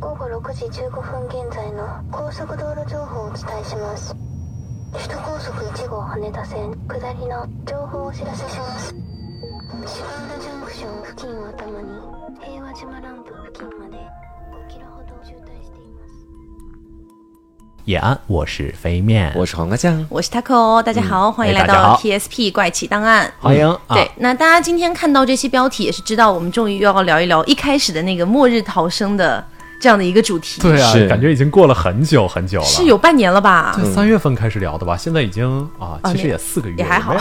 午後6時15分現在の高速道路情報をお伝えします首都高速1号羽田線下りの情報をお知らせします芝浦ジャンクション付近を頭に平和島ランプ付近まで5キロほど渋滞しています叶安，我是飞面，我是黄瓜酱，我是 taco，大家好，欢迎来到哎大家好 TSP 怪奇档案。欢迎啊！对，那大家今天看到这期标题，也是知道我们终于又要聊一聊一开始的那个末日逃生的 这样的一个主题。对啊是，感觉已经过了很久很久了，是有半年了吧？对三月份开始聊的吧？现在已经啊，啊其实也四个月了，也还好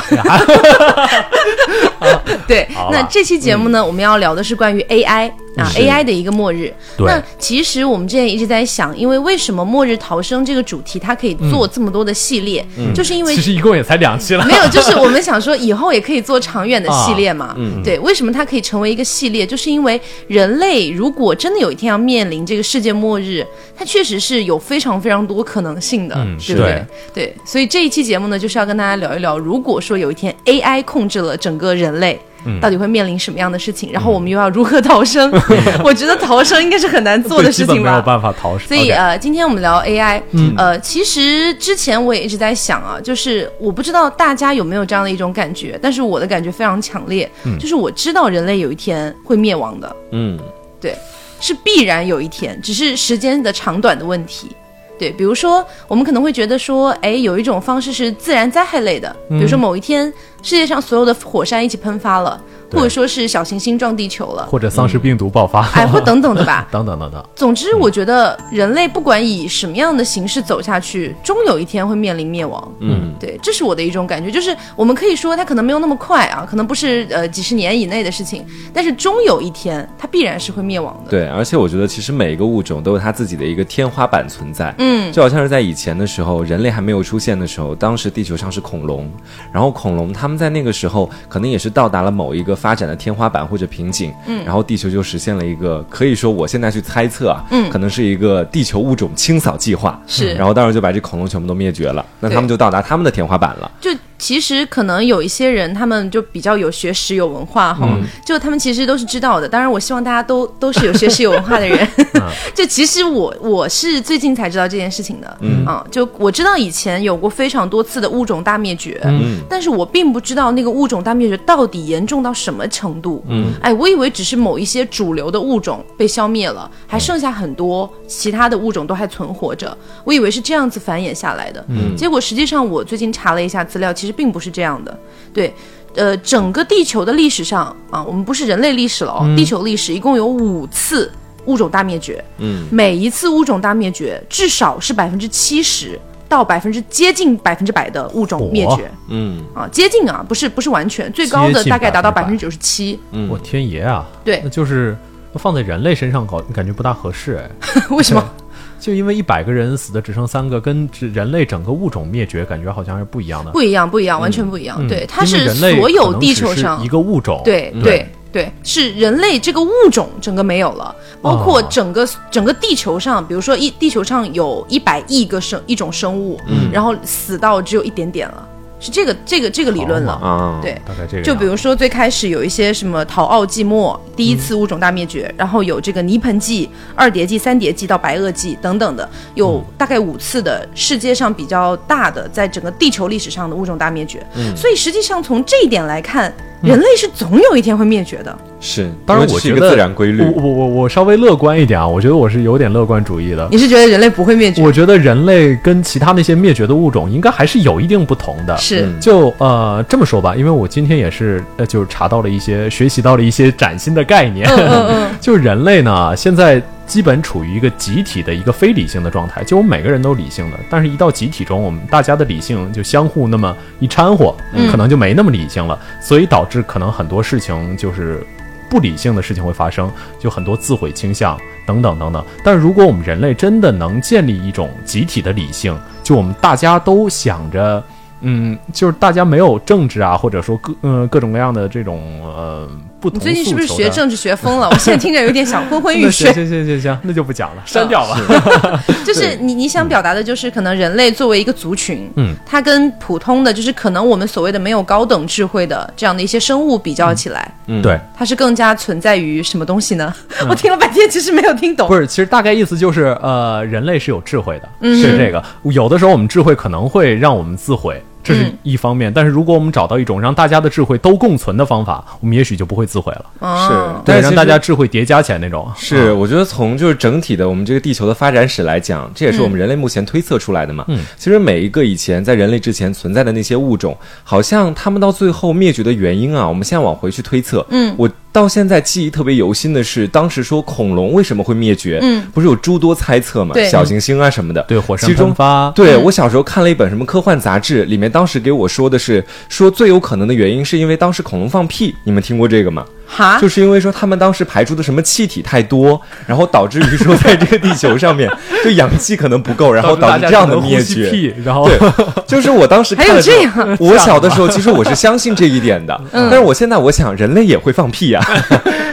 对那这期节目呢，我们要聊的是关于 AI 啊 AI 的一个末日。对那其实我们之前一直在想，因为为什么末日逃生这个主题它可以做这么多的系列，就是因为其实一共也才两期了，没有，就是我们想说以后也可以做长远的系列嘛。啊嗯对，为什么它可以成为一个系列？就是因为人类如果真的有一天要面临这个世界末日，它确实是有非常非常多可能性的，嗯对不对？对，所以这一期节目呢，就是要跟大家聊一聊，如果说有一天 AI 控制了整个人类。嗯到底会面临什么样的事情？然后我们又要如何逃生？我觉得逃生应该是很难做的事情吧没有。办法逃生。所以呃，今天我们聊 AI，、呃，其实之前我也一直在想啊，就是我不知道大家有没有这样的一种感觉，但是我的感觉非常强烈，就是我知道人类有一天会灭亡的，嗯，对，是必然有一天，只是时间的长短的问题。对，比如说我们可能会觉得说，哎，有一种方式是自然灾害类的，比如说某一天世界上所有的火山一起喷发了，或者说是小行星撞地球了，或者丧尸病毒爆发，哎，或等等的吧。等等等等，总之，我觉得人类不管以什么样的形式走下去，终有一天会面临灭亡。嗯，对，这是我的一种感觉，就是我们可以说它可能没有那么快啊，可能不是呃几十年以内的事情，但是终有一天它必然是会灭亡的。对，而且我觉得其实每一个物种都有它自己的一个天花板存在，嗯，就好像是在以前的时候，人类还没有出现的时候，当时地球上是恐龙，然后恐龙它们在那个时候可能也是到达了某一个发展的天花板或者瓶颈，嗯，然后地球就实现了一个可以说我现在去猜测啊，嗯。可能是一个地球物种清扫计划，是。然后当时就把这恐龙全部都灭绝了，那他们就到达他们的天花板了，就其实可能有一些人，他们就比较有学识、有文化哈，就他们其实都是知道的。当然，我希望大家都 都是有学识、有文化的人。就其实我我是最近才知道这件事情的，嗯。啊，就我知道以前有过非常多次的物种大灭绝，嗯，但是我并不知道那个物种大灭绝到底严重到什么程度，嗯，哎，我以为只是某一些主流的物种被消灭了，还剩下很多其他的物种都还存活着，我以为是这样子繁衍下来的，嗯，结果实际上我最近查了一下资料，其实并不是这样的，对。呃，整个地球的历史上啊，我们不是人类历史了哦，地球历史一共有五次物种大灭绝，嗯，每一次物种大灭绝至少是百分之七十到百分之接近百分之百的物种灭绝嗯，啊，接近啊，不是不是完全，最高的大概达到百分之九十七，嗯我天爷啊！对那就是放在人类身上搞，感觉不大合适哎。为什么？就因为一百个人死的只剩三个，跟人类整个物种灭绝感觉好像是不一样的。不一样，不一样，完全不一样。嗯对，它是所有地球上一个物种，对对对，是人类这个物种整个没有了，包括哦整个、整个地球上，比如说一地球上有一百亿个生一种生物，然后死到只有一点点了，是这个这个这个理论了。啊，对，大概这个。就比如说最开始有一些什么陶奥纪末第一次物种大灭绝，然后有这个泥盆纪、二叠纪、三叠纪到白垩纪等等的，有大概五次的世界上比较大的在整个地球历史上的物种大灭绝。所以实际上从这一点来看，人类是总有一天会灭绝的。是，当然，因为这是一个我觉得自然规律我，我我我稍微乐观一点啊，我觉得我是有点乐观主义的。你是觉得人类不会灭绝？我觉得人类跟其他那些灭绝的物种应该还是有一定不同的。是。嗯就呃这么说吧，因为我今天也是呃就是查到了一些学习到了一些崭新的概念。嗯嗯嗯，就人类呢，现在基本处于一个集体的一个非理性的状态，就我们每个人都理性的，但是一到集体中，我们大家的理性就相互那么一掺和，嗯可能就没那么理性了，所以导致可能很多事情就是不理性的事情会发生，就很多自毁倾向等等等等。但是如果我们人类真的能建立一种集体的理性，就我们大家都想着。嗯，就是大家没有政治啊，或者说各嗯、各种各样的这种呃不不同你最近是不是学政治学疯了？我现在听着有点想昏昏欲 睡行。行行行行，那就不讲了，删掉吧。就是你你想表达的就是，可能人类作为一个族群，嗯，它跟普通的就是可能我们所谓的没有高等智慧的这样的一些生物比较起来，嗯对，它是更加存在于什么东西呢？我听了半天，其实没有听懂。不是，其实大概意思就是，呃，人类是有智慧的，嗯是这个。有的时候我们智慧可能会让我们自毁，这是嗯一方面。但是如果我们找到一种让大家的智慧都共存的方法，我们也许就不会自毁了。哦是对，但是让大家智慧叠加起来那种。是，我觉得从就是整体的我们这个地球的发展史来讲，这也是我们人类目前推测出来的嘛。嗯，其实每一个以前在人类之前存在的那些物种，好像他们到最后灭绝的原因啊，我们现在往回去推测。嗯我到现在记忆特别犹新的是，当时说恐龙为什么会灭绝，嗯不是有诸多猜测嘛，对小行星啊什么的。对，火山其中喷发，对、嗯我小时候看了一本什么科幻杂志，里面当时给我说的是，说最有可能的原因是因为当时恐龙放屁，你们听过这个吗？哈，就是因为说他们当时排出的什么气体太多，然后导致于说在这个地球上面 就氧气可能不够，然后导致这样的灭绝。屁，然后对，就是我当时 看还有这样我小的时候其实我是相信这一点的，嗯。但是我现在我想人类也会放屁呀、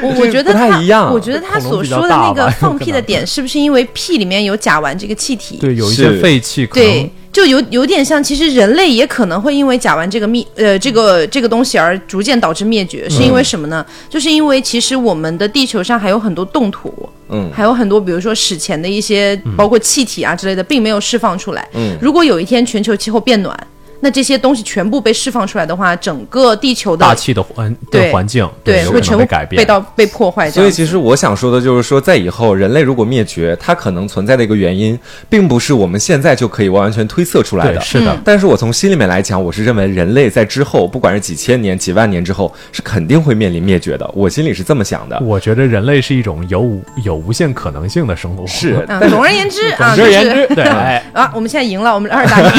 我我觉得不太一样。我觉得他所说的那个放屁的点，是不是因为屁里面有甲烷这个气体？对有一是。些废气，可能对，就有有点像，其实人类也可能会因为甲烷这个灭呃这个这个东西而逐渐导致灭绝，是因为什么呢？就是因为其实我们的地球上还有很多冻土，嗯还有很多比如说史前的一些包括气体啊之类的，并没有释放出来。嗯如果有一天全球气候变暖，那这些东西全部被释放出来的话，整个地球的大气的环对的环境对会全部被改变。被到被破坏掉。所以其实我想说的就是说，在以后人类如果灭绝，它可能存在的一个原因，并不是我们现在就可以完完全推测出来的。是的嗯但是我从心里面来讲，我是认为人类在之后，不管是几千年、几万年之后，是肯定会面临灭绝的。我心里是这么想的。我觉得人类是一种有无有无限可能性的生物。是，嗯，总而言之啊，总而言之，对，哎，啊，我们现在赢了，我们二打一。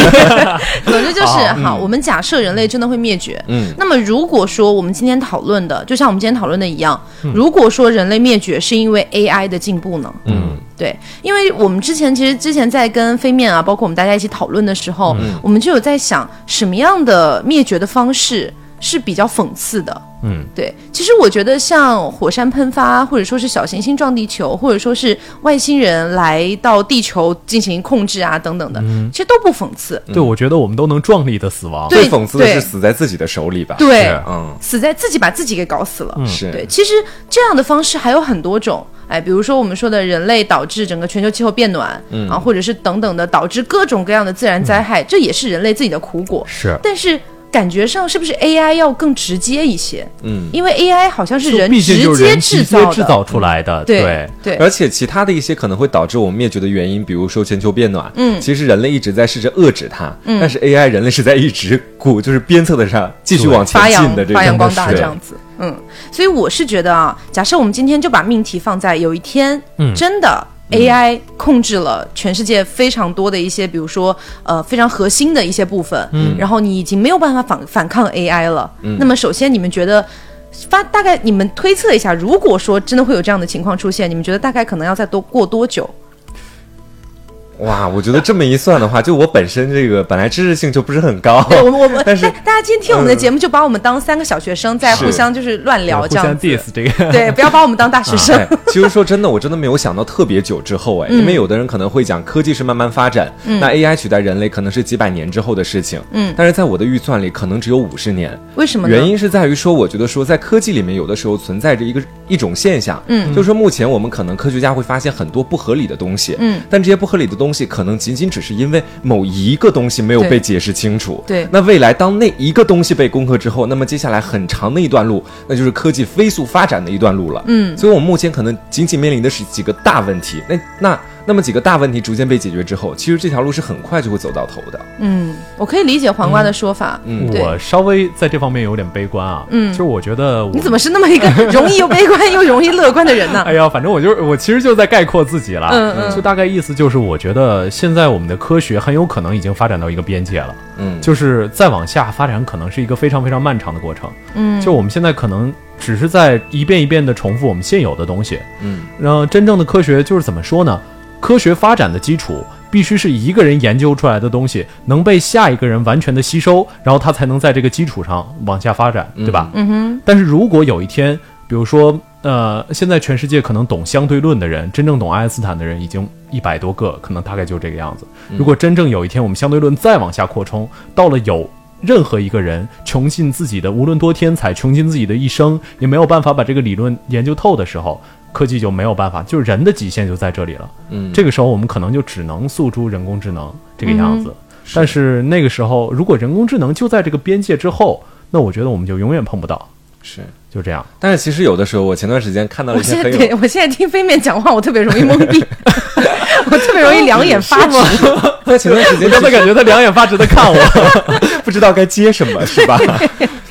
总之就是好，我们假设人类真的会灭绝，嗯，那么如果说我们今天讨论的，就像我们今天讨论的一样，嗯。如果说人类灭绝是因为 AI 的进步呢？嗯，对，因为我们之前其实之前在跟飞面啊，包括我们大家一起讨论的时候，嗯。我们就有在想什么样的灭绝的方式是比较讽刺的。嗯，对，其实我觉得像火山喷发，或者说是小行星撞地球，或者说是外星人来到地球进行控制啊等等的，嗯其实都不讽刺。对，我觉得我们都能壮丽的死亡。对最讽刺的是死在自己的手里吧？对，嗯，死在自己把自己给搞死了。是，对，其实这样的方式还有很多种，哎，比如说我们说的人类导致整个全球气候变暖，嗯啊，或者是等等的导致各种各样的自然灾害，这也是人类自己的苦果。是，但是感觉上是不是 AI 要更直接一些？嗯。因为 AI 好像是人直接人直接制造的，制造出来的，对对而且其他的一些可能会导致我们灭绝的原因，比如说全球变暖，嗯其实人类一直在试着遏制它，嗯但是 AI 人类是在一直鼓就是鞭策的上继续往前进的这种发扬光大这样子。嗯，所以我是觉得啊，假设我们今天就把命题放在有一天，嗯真的。AI 控制了全世界非常多的一些，比如说呃非常核心的一些部分，嗯，然后你已经没有办法反反抗 AI 了。嗯，那么首先你们觉得发大概你们推测一下，如果说真的会有这样的情况出现，你们觉得大概可能要再多过多久？哇，我觉得这么一算的话，就我本身这个本来知识性就不是很高，对，我们我们 但是大家今天听我们的节目，就把我们当三个小学生在互相就是乱聊这样子。diss 这个。对，不要把我们当大学生。哎，其实说真的，我真的没有想到特别久之后，哎，嗯因为有的人可能会讲科技是慢慢发展，那 AI 取代人类可能是几百年之后的事情，嗯但是在我的预算里，可能只有五十年。为什么？原因是在于说，我觉得说在科技里面，有的时候存在着一个一种现象，嗯就是说目前我们可能科学家会发现很多不合理的东西，嗯，但这些不合理的东西可能仅仅只是因为某一个东西没有被解释清楚，对。那未来当那一个东西被攻克之后，那么接下来很长的一段路，那就是科技飞速发展的一段路了，嗯。所以我们目前可能仅仅面临的是几个大问题，那那。那么几个大问题逐渐被解决之后，其实这条路是很快就会走到头的。嗯，我可以理解黄瓜的说法。嗯对我稍微在这方面有点悲观啊，嗯就是我觉得我你怎么是那么一个容易又悲观又容易乐观的人呢？哎呀，反正我就是我，其实就在概括自己了。嗯嗯就大概意思就是，我觉得现在我们的科学很有可能已经发展到一个边界了，嗯，就是再往下发展可能是一个非常非常漫长的过程。嗯，就我们现在可能只是在一遍一遍的重复我们现有的东西，嗯，然后真正的科学就是怎么说呢？科学发展的基础必须是一个人研究出来的东西能被下一个人完全的吸收，然后他才能在这个基础上往下发展，对吧？嗯哼，但是如果有一天，比比如说，呃，现在全世界可能懂相对论的人，真正懂爱因斯坦的人已经一百多个，可能大概就这个样子。如果真正有一天我们相对论再往下扩充，到了有任何一个人穷尽自己的无论多天才，穷尽自己的一生，也没有办法把这个理论研究透的时候，科技就没有办法，就是人的极限就在这里了。嗯这个时候我们可能就只能诉诸人工智能这个样子。但是那个时候，如果人工智能就在这个边界之后，那我觉得我们就永远碰不到，是。就这样。但是其实有的时候，我前段时间看到了一些我现在听飞面讲话，我特别容易懵逼，我特别容易两眼发直。在前段时间我刚才感觉他两眼发直的看我，不知道该接什么，是吧？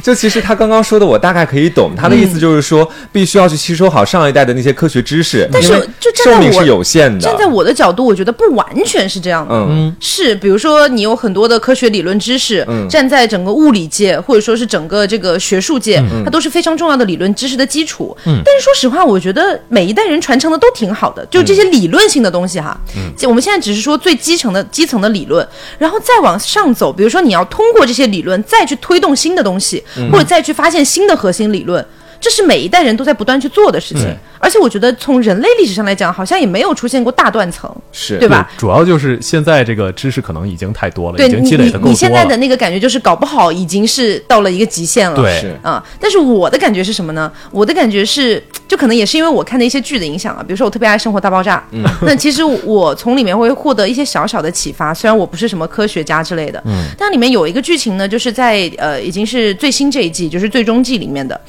就其实他刚刚说的，我大概可以懂。他的意思就是说，必须要去吸收好上一代的那些科学知识，但是就站在我寿命是有限的。站在我的角度，我觉得不完全是这样的。嗯，是，比如说你有很多的科学理论知识，嗯站在整个物理界或者说是整个这个学术界，嗯它都是非常重要的理论知识的基础。但是说实话，我觉得每一代人传承的都挺好的，就这些理论性的东西哈。就我们现在只是说最基层的基层的理论，然后再往上走，比如说你要通过这些理论再去推动新的东西，或者再去发现新的核心理论。这是每一代人都在不断去做的事情，而且我觉得从人类历史上来讲，好像也没有出现过大断层，是对吧？主要就是现在这个知识可能已经太多了，对已经积累的够多了你现在的。那个感觉就是搞不好已经是到了一个极限了。对是啊、但是我的感觉是什么呢？我的感觉是，就可能也是因为我看的一些剧的影响啊，比如说我特别爱《生活大爆炸》，嗯，那其实我从里面会获得一些小小的启发，虽然我不是什么科学家之类的，嗯，但里面有一个剧情呢，就是在呃已经是最新这一季，就是最终季里面的。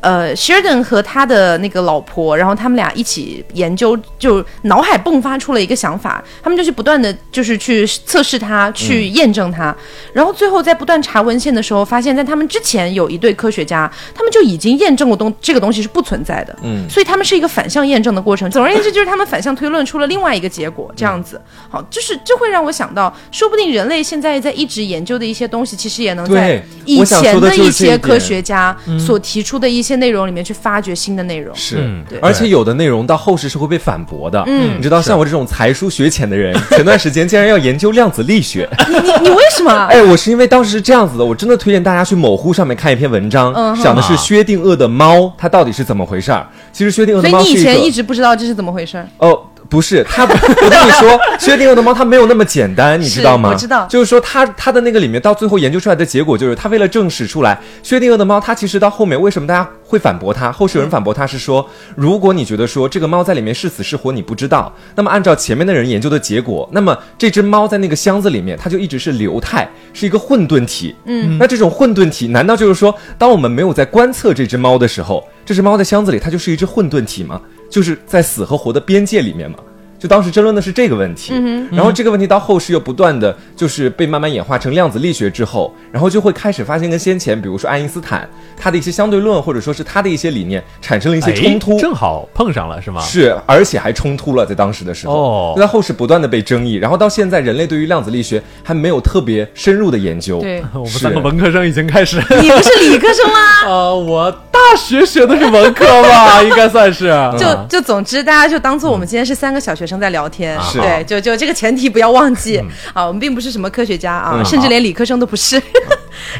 呃，Sheldon 和他的那个老婆，然后他们俩一起研究，就脑海迸发出了一个想法，他们就去不断的就是去测试它，去验证它，然后最后在不断查文献的时候，发现在他们之前有一对科学家，他们就已经验证过东这个东西是不存在的，嗯，所以他们是一个反向验证的过程。总而言之，就是他们反向推论出了另外一个结果，这样子。好，就是这会让我想到，说不定人类现在在一直研究的一些东西，其实也能在以前的一些科学家所提出的一些内容里面去发掘新的内容。是嗯对而且有的内容到后世是会被反驳的。嗯你知道，像我这种才疏学浅的人，前段时间竟然要研究量子力学。你你你为什么？哎，我是因为当时是这样子的，我真的推荐大家去某乎上面看一篇文章，嗯讲的是薛定谔的猫，它到底是怎么回事儿。其实薛定谔所以的猫是一个你以前一直不知道这是怎么回事儿？哦，不是，他，我跟你说，薛定谔的猫它没有那么简单，你知道吗？我知道就是说它它的那个里面到最后研究出来的结果，就是它为了证实出来薛定谔的猫，它其实到后面为什么大家会反驳它？后世有人反驳它是说，如果你觉得说这个猫在里面是死是活你不知道，那么按照前面的人研究的结果，那么这只猫在那个箱子里面，它就一直是流态，是一个混沌体。嗯，那这种混沌体，难道就是说，当我们没有在观测这只猫的时候，这只猫在箱子里，它就是一只混沌体吗？就是在死和活的边界里面嘛？就当时争论的是这个问题，然后这个问题到后世又不断的就是被慢慢演化成量子力学之后，然后就会开始发现跟先前比如说爱因斯坦他的一些相对论或者说是他的一些理念产生了一些冲突，哎正好碰上了是吗？是，而且还冲突了，在当时的时候，哦就在后世不断的被争议，然后到现在人类对于量子力学还没有特别深入的研究，对 我们三个文科生已经开始。你不是理科生吗？呃，我大学学的是文科吧，应该算是。就啊就总之，大家就当做我们今天是三个小学生在聊天，是对，就就这个前提不要忘记、啊，我们并不是什么科学家啊，嗯甚至连理科生都不是。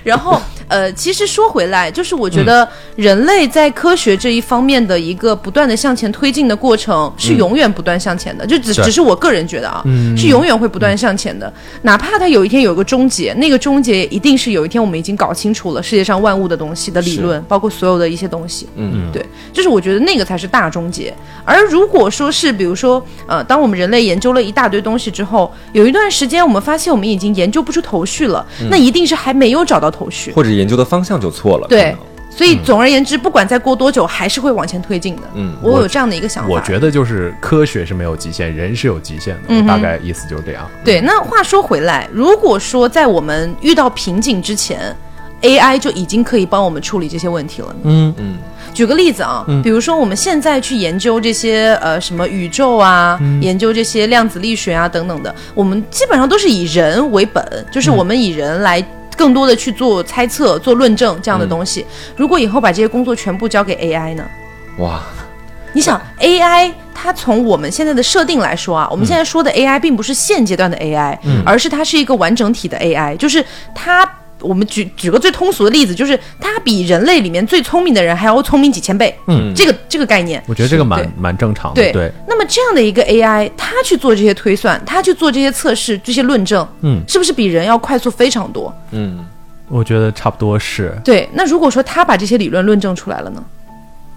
然后呃，其实说回来，就是我觉得人类在科学这一方面的一个不断的向前推进的过程，是永远不断向前的。就只是。只是我个人觉得啊，是永远会不断向前的，哪怕它有一天有个终结，那个终结一定是有一天我们已经搞清楚了世界上万物的东西的理论，包括所有的一些东西。嗯，对，就是我觉得那个才是大终结。而如果说是比如说，呃，当我们人类研究了一大堆东西之后，有一段时间我们发现我们已经研究不出头绪了，那一定是还没有找到头绪。或者研究的方向就错了，对，所以总而言之，不管再过多久，还是会往前推进的。嗯我有这样的一个想法。我觉得就是科学是没有极限，人是有极限的。嗯大概意思就是这样。对，那话说回来，如果说在我们遇到瓶颈之前，AI 就已经可以帮我们处理这些问题了呢。嗯嗯，举个例子啊，比如说我们现在去研究这些呃什么宇宙啊，研究这些量子力学啊等等的，我们基本上都是以人为本，就是我们以人来。更多的去做猜测、做论证这样的东西。如果以后把这些工作全部交给 AI 呢？哇，你想 AI，它从我们现在的设定来说啊，我们现在说的 AI 并不是现阶段的 AI，、而是它是一个完整体的 AI，就是它我们举举个最通俗的例子，就是它比人类里面最聪明的人还要聪明几千倍。嗯这个这个概念。我觉得这个蛮蛮正常的。对对，那么这样的一个 AI，它去做这些推算，它去做这些测试、这些论证，嗯，是不是比人要快速非常多？嗯，我觉得差不多是。对，那如果说他把这些理论论证出来了呢？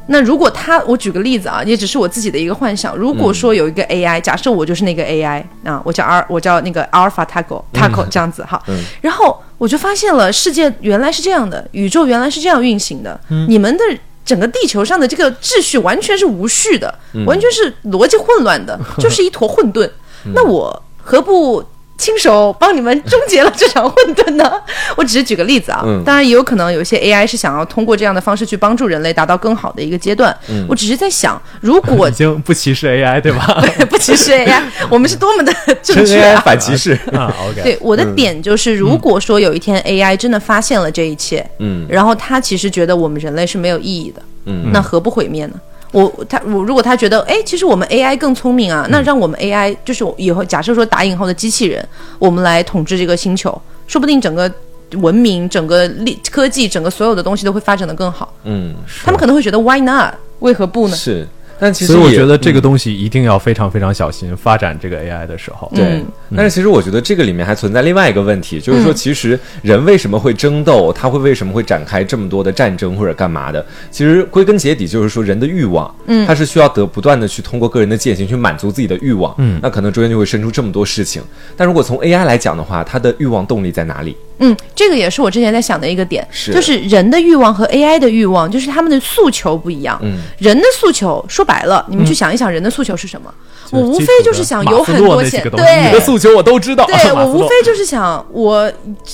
那如果他，我举个例子啊，也只是我自己的一个幻想。如果说有一个 AI，、假设我就是那个 AI 啊，我叫阿，我叫那个阿尔法 Taco Taco 这样子哈，然后我就发现了世界原来是这样的，宇宙原来是这样运行的，你们的。整个地球上的这个秩序完全是无序的，完全是逻辑混乱的，就是一坨混沌。那我何不亲手帮你们终结了这场混沌呢？我只是举个例子啊，嗯当然也有可能有一些 AI 是想要通过这样的方式去帮助人类达到更好的一个阶段。我只是在想，如果 已经不歧视 AI 对吧？不歧视 AI，我们是多么的正真确 AI 啊！反歧视。啊，OK，对，我的点就是，如果说有一天 AI 真的发现了这一切，嗯然后他其实觉得我们人类是没有意义的，嗯那何不毁灭呢？我他我如果他觉得，哎，其实我们 AI 更聪明啊，那让我们 AI 就是以后假设说打引号的机器人，我们来统治这个星球，说不定整个文明、整个力科技、整个所有的东西都会发展的更好。嗯，他们可能会觉得 Why not？为何不呢？是，但其实所以我觉得这个东西一定要非常非常小心发展这个 AI 的时候。对嗯，但是其实我觉得这个里面还存在另外一个问题，就是说，其实人为什么会争斗，他会为什么会展开这么多的战争或者干嘛的？其实归根结底就是说，人的欲望，嗯，他是需要得不断的去通过个人的践行去满足自己的欲望，嗯，那可能中间就会生出这么多事情。但如果从 AI 来讲的话，它的欲望动力在哪里？嗯，这个也是我之前在想的一个点，是就是人的欲望和 AI 的欲望，就是他们的诉求不一样。嗯，人的诉求说白了，你们去想一想，人的诉求是什么？我无非就是想有很多钱，那几个东西你的。诉求我都知道。对我无非就是想我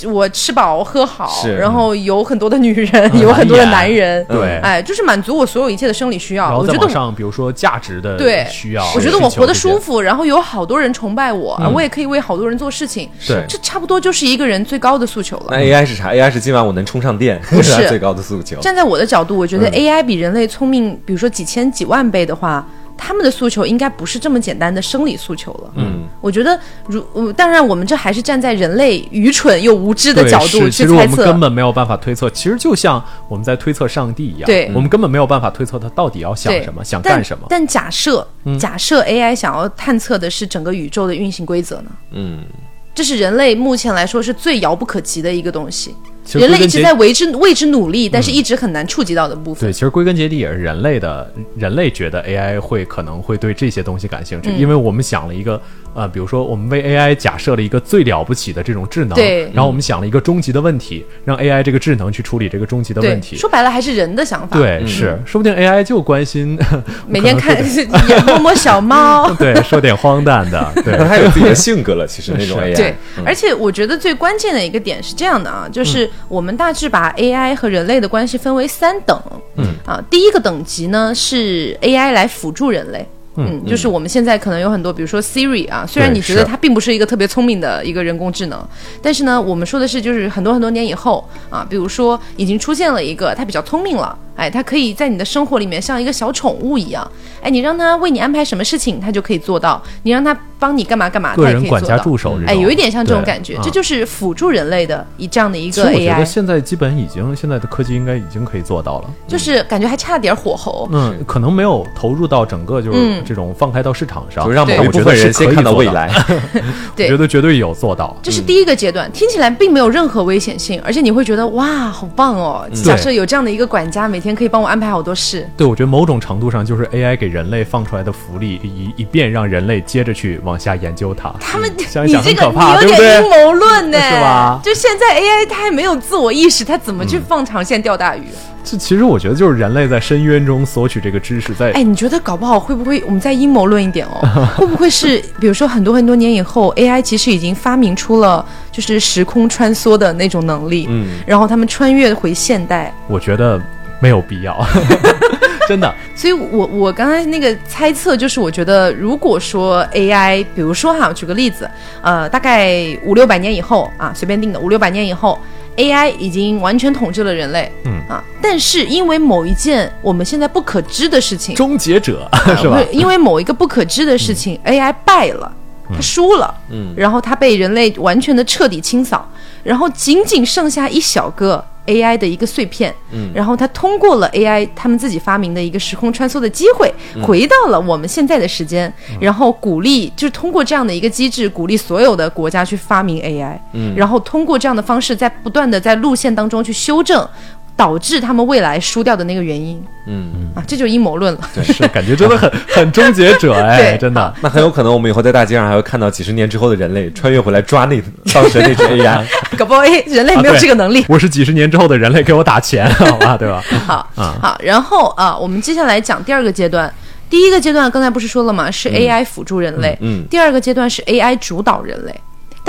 我吃饱喝好，然后有很多的女人，有很多的男人，对哎，就是满足我所有一切的生理需要。然后我觉得上，比如说价值的对需要，我觉得我活得舒服，然后有好多人崇拜我，我也可以为好多人做事情，对这差不多就是一个人最高的诉求了那。AI 是啥？AI 是今晚我能充上电，不是最高的诉求。站在我的角度，我觉得嗯 AI 比人类聪明，比如说几千几万倍的话，他们的诉求应该不是这么简单的生理诉求了。嗯，我觉得如，呃当然我们这还是站在人类愚蠢又无知的角度去猜测实我们根。本没有办法推测，其实就像我们在推测上帝一样，对我们根本没有办法推测他到底要想什么，想干什么。但假设、假设 AI 想要探测的是整个宇宙的运行规则呢？嗯，这是人类目前来说是最遥不可及的一个东西。人类一直在为之为之努力，但是一直很难触及到的部分。对，其实归根结底也是人类的，人类觉得 AI 会可能会对这些东西感兴趣，嗯因为我们想了一个，呃，比如说我们为 AI 假设了一个最了不起的这种智能，对然后我们想了一个终极的问题，让 AI 这个智能去处理这个终极的问，题。说白了还是人的想法。，对，是，说不定 AI 就关心 每天看也 摸摸小猫。对，说点荒诞的，对，它有自己的性格了。其实那种 AI，对，而且我觉得最关键的一个点是这样的啊，就是我们大致把 AI 和人类的关系分为三等。嗯啊，第一个等级呢是 AI 来辅助人类。嗯，就是我们现在可能有很多，比如说 Siri 啊，虽然你觉得它并不是一个特别聪明的一个人工智能，但是呢，我们说的是就是很多很多年以后啊，比如说已经出现了一个它比较聪明了，哎，它可以在你的生活里面像一个小宠物一样，哎，你让它为你安排什么事情，它就可以做到；你让它帮你干嘛干嘛，它个也可以做到。人管家助手，哎，有一点像这种感觉，啊这就是辅助人类的一这样的一个其实我觉得 AI，现在基本已经，现在的科技应该已经可以做到了。就是感觉还差点火候。嗯，可能没有投入到整个就是嗯这种放开到市场上，就让某对一部分人先看到未来。我对觉得绝对有做到。这是第一个阶段，听起来并没有任何危险性，而且你会觉得哇，好棒哦！假设有这样的一个管家，每天可以帮我安排好多事，对，我觉得某种程度上就是 AI 给人类放出来的福利，以以便让人类接着去往下研究它。他们想想你这个有点阴？谋论呢，是吧就现在 AI 它还没有自我意识，它怎么去放长线钓大鱼？这其实我觉得就是人类在深渊中索取这个知识，在哎，你觉得搞不好会不会我们再阴谋论一点哦？会不会是比如说很多很多年以后，AI 其实已经发明出了就是时空穿梭的那种能力，嗯，然后他们穿越回现代。我觉得没有必要，真的。所以我我刚才那个猜测就是，我觉得如果说 AI，比如说哈，我举个例子，呃，大概五六百年以后啊，随便定的五六百年以后，AI 已经完全统治了人类，嗯啊，但是因为某一件我们现在不可知的事情，终结者 是吧？因为某一个不可知的事情、a i 败了，他输了，嗯然后他被人类完全的彻底清扫。然后仅仅剩下一小个 AI 的一个碎片，嗯，然后他通过了 AI 他们自己发明的一个时空穿梭的机会，回到了我们现在的时间，然后鼓励就是通过这样的一个机制，鼓励所有的国家去发明 AI，嗯，然后通过这样的方式，在不断的在路线当中去修正。导致他们未来输掉的那个原因，嗯啊，这就是阴谋论了。对是感觉真的很很终结者哎，真的。那很有可能我们以后在大街上还会看到几十年之后的人类穿越回来抓那当时那只 AI。搞不好哎，人类没有这个能力。我是几十年之后的人类，给我打钱，好吧，对吧？好，啊好，然后啊，我们接下来讲第二个阶段。第一个阶段刚才不是说了吗？是 AI 辅助人类。嗯嗯第二个阶段是 AI 主导人类。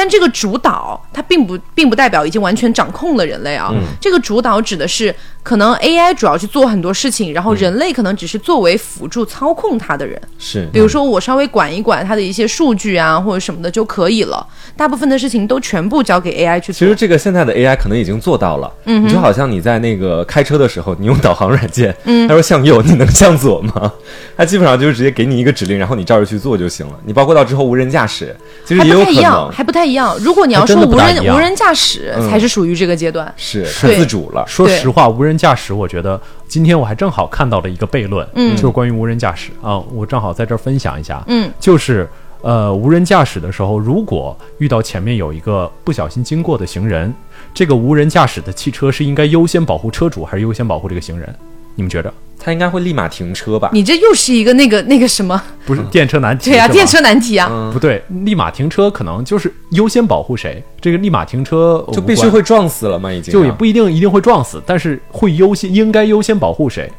但这个主导，它并不并不代表已经完全掌控了人类啊。这个主导指的是，可能 AI 主要去做很多事情，然后人类可能只是作为辅助操控它的人。是，比如说我稍微管一管它的一些数据啊，或者什么的就可以了。大部分的事情都全部交给 AI 去做。其实这个现在的 AI 可能已经做到了，嗯，就好像你在那个开车的时候，你用导航软件，嗯，他说向右，你能向左吗？他基本上就是直接给你一个指令，然后你照着去做就行了。你包括到之后无人驾驶，其实还也有可不太一样，能还不太一样。如果你要说无人无人驾驶才是属于这个阶段，是是自主了，说实话，无人驾驶，我觉得今天我还正好看到了一个悖论，嗯。就是关于无人驾驶。啊，我正好在这儿分享一下，嗯，就是呃，无人驾驶的时候，如果遇到前面有一个不小心经过的行人，这个无人驾驶的汽车是应该优先保护车主，还是优先保护这个行人？你们觉着？他应该会立马停车吧？你这又是一个那个那个什么？不是电车难题对呀、电车难题啊。嗯不对，立马停车可能就是优先保护谁？这个立马停车就必须会撞死了吗？已经就也不一定一定会撞死，但是会优先应该优先保护谁？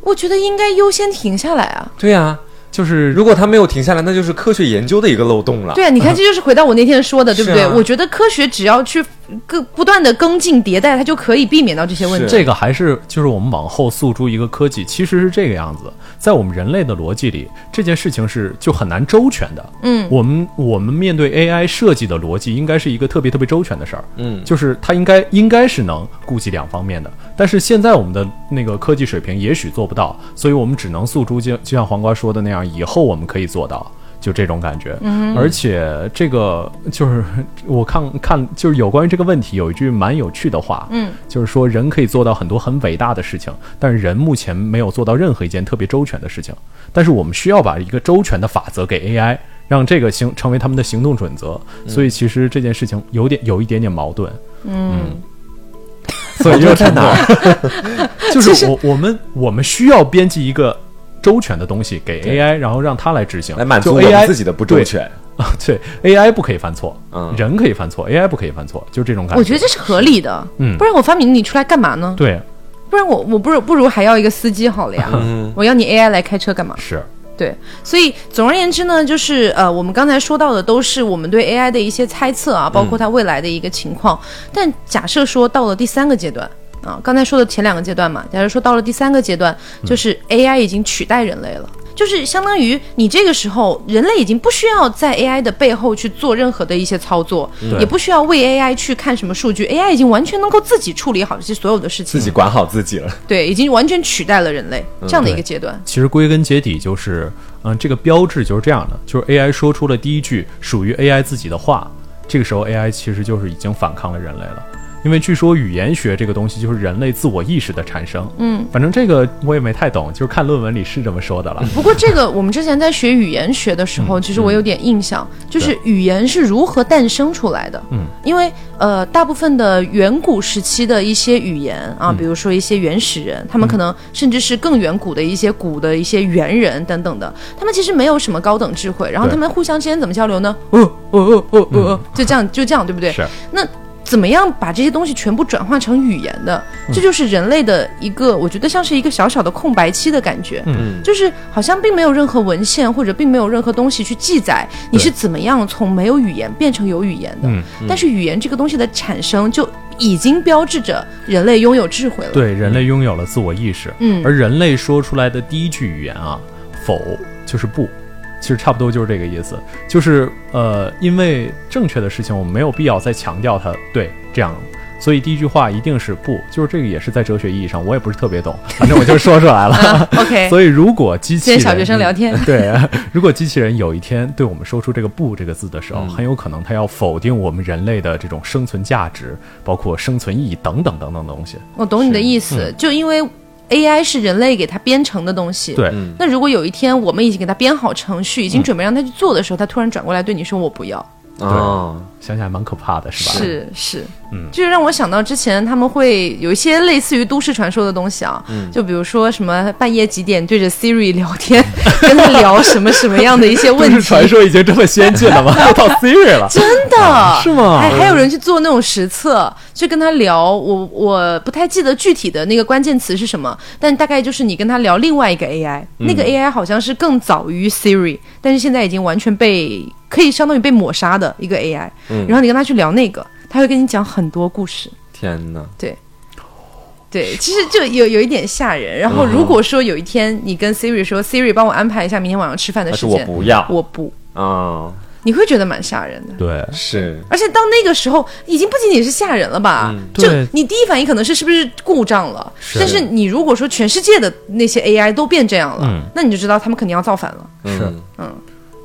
我觉得应该优先停下来啊。对呀、就是如果他没有停下来，那就是科学研究的一个漏洞了。对啊，你看，这就是回到我那天说的，对不对？啊我觉得科学只要去更不断的更进迭代，它就可以避免到这些问题。这个还是就是我们往后诉诸一个科技，其实是这个样子。在我们人类的逻辑里，这件事情是就很难周全的。嗯，我们我们面对 AI 设计的逻辑，应该是一个特别特别周全的事儿。嗯就是它应该应该是能顾及两方面的，但是现在我们的那个科技水平也许做不到，所以我们只能诉诸就就像黄瓜说的那样，以后我们可以做到。就这种感觉，嗯、而且这个就是我看看，就是有关于这个问题有一句蛮有趣的话，嗯，就是说人可以做到很多很伟大的事情，但是人目前没有做到任何一件特别周全的事情。但是我们需要把一个周全的法则给 AI，让这个行成为他们的行动准则。所以其实这件事情有点有一点点矛盾。嗯，所以又在哪儿？就是我我们我们需要编辑一个周全的东西给 AI，然后让它来执行，来满足 AI 自己的不周全。啊，对，AI 不可以犯错，嗯人可以犯错，AI 不可以犯错，就这种感觉。我觉得这是合理的。嗯不然我发明你出来干嘛呢？对不然我我不如不如还要一个司机好了呀。嗯我要你 AI 来开车干嘛？是，对，所以总而言之呢，就是呃，我们刚才说到的都是我们对 AI 的一些猜测啊，包括它未来的一个情况。但假设说到了第三个阶段啊，刚才说的前两个阶段嘛，假如说到了第三个阶段，就是 AI 已经取代人类了。就是相当于你这个时候，人类已经不需要在 AI 的背后去做任何的一些操作，也不需要为 AI 去看什么数据，AI 已经完全能够自己处理好这些所有的事情，自己管好自己了。对，已经完全取代了人类这样的一个阶段。其实归根结底就是，嗯，这个标志就是这样的，就是 AI 说出了第一句属于 AI 自己的话，这个时候 AI 其实就是已经反抗了人类了。因为据说语言学这个东西就是人类自我意识的产生，嗯，反正这个我也没太懂，就是看论文里是这么说的了。不过这个我们之前在学语言学的时候，其实我有点印象，就是语言是如何诞生出来的。嗯，因为呃，大部分的远古时期的一些语言啊，比如说一些原始人，他们可能甚至是更远古的一些古的一些猿人等等的，他们其实没有什么高等智慧，然后他们互相之间怎么交流呢？哦哦哦哦哦，就这样就这样，对不对？是，那怎么样把这些东西全部转化成语言的？这就是人类的一个，我觉得像是一个小小的空白期的感觉。嗯就是好像并没有任何文献或者并没有任何东西去记载你是怎么样从没有语言变成有语言的。嗯但是语言这个东西的产生就已经标志着人类拥有智慧了。，对，人类拥有了自我意识，嗯而人类说出来的第一句语言啊，否就是不，其实差不多就是这个意思，就是呃，因为正确的事情我们没有必要再强调它，对，这样。所以第一句话一定是不，就是这个也是在哲学意义上，我也不是特别懂，反正我就说出来了。OK，所以如果机器人小学生聊天，对，如果机器人有一天对我们说出这个“不”这个字的时候，嗯。很有可能它要否定我们人类的这种生存价值，包括生存意义等等等等的东西。我懂你的意思，就因为 AI 是人类给它编程的东西。对，嗯。那如果有一天我们已经给它编好程序，已经准备让它去做的时候，它突然转过来对你说我不要，哦，想想还蛮可怕的，是吧？是是，嗯。就是让我想到之前他们会有一些类似于都市传说的东西啊，嗯。就比如说什么半夜几点对着 Siri 聊天，跟他聊什么什么样的一些都市问题，传说已经这么先进了吗？都到 Siri 了，真的。是吗？还还有人去做那种实测，去跟他聊，我我不太记得具体的那个关键词是什么，但大概就是你跟他聊另外一个 AI，、那个 AI 好像是更早于 Siri，但是现在已经完全被可以相当于被抹杀的一个 AI，、然后你跟他去聊那个，他会跟你讲很多故事。天哪！对，对其实就有有一点吓人。然后如果说有一天你跟 Siri 说，Siri 帮我安排一下明天晚上吃饭的时间我不要。我不，啊，你会觉得蛮吓人的。对，是。而且到那个时候，已经不仅仅是吓人了吧？就你第一反应可能是是不是故障了，是。但是你如果说全世界的那些 AI 都变这样了，嗯。那你就知道他们肯定要造反了。是。嗯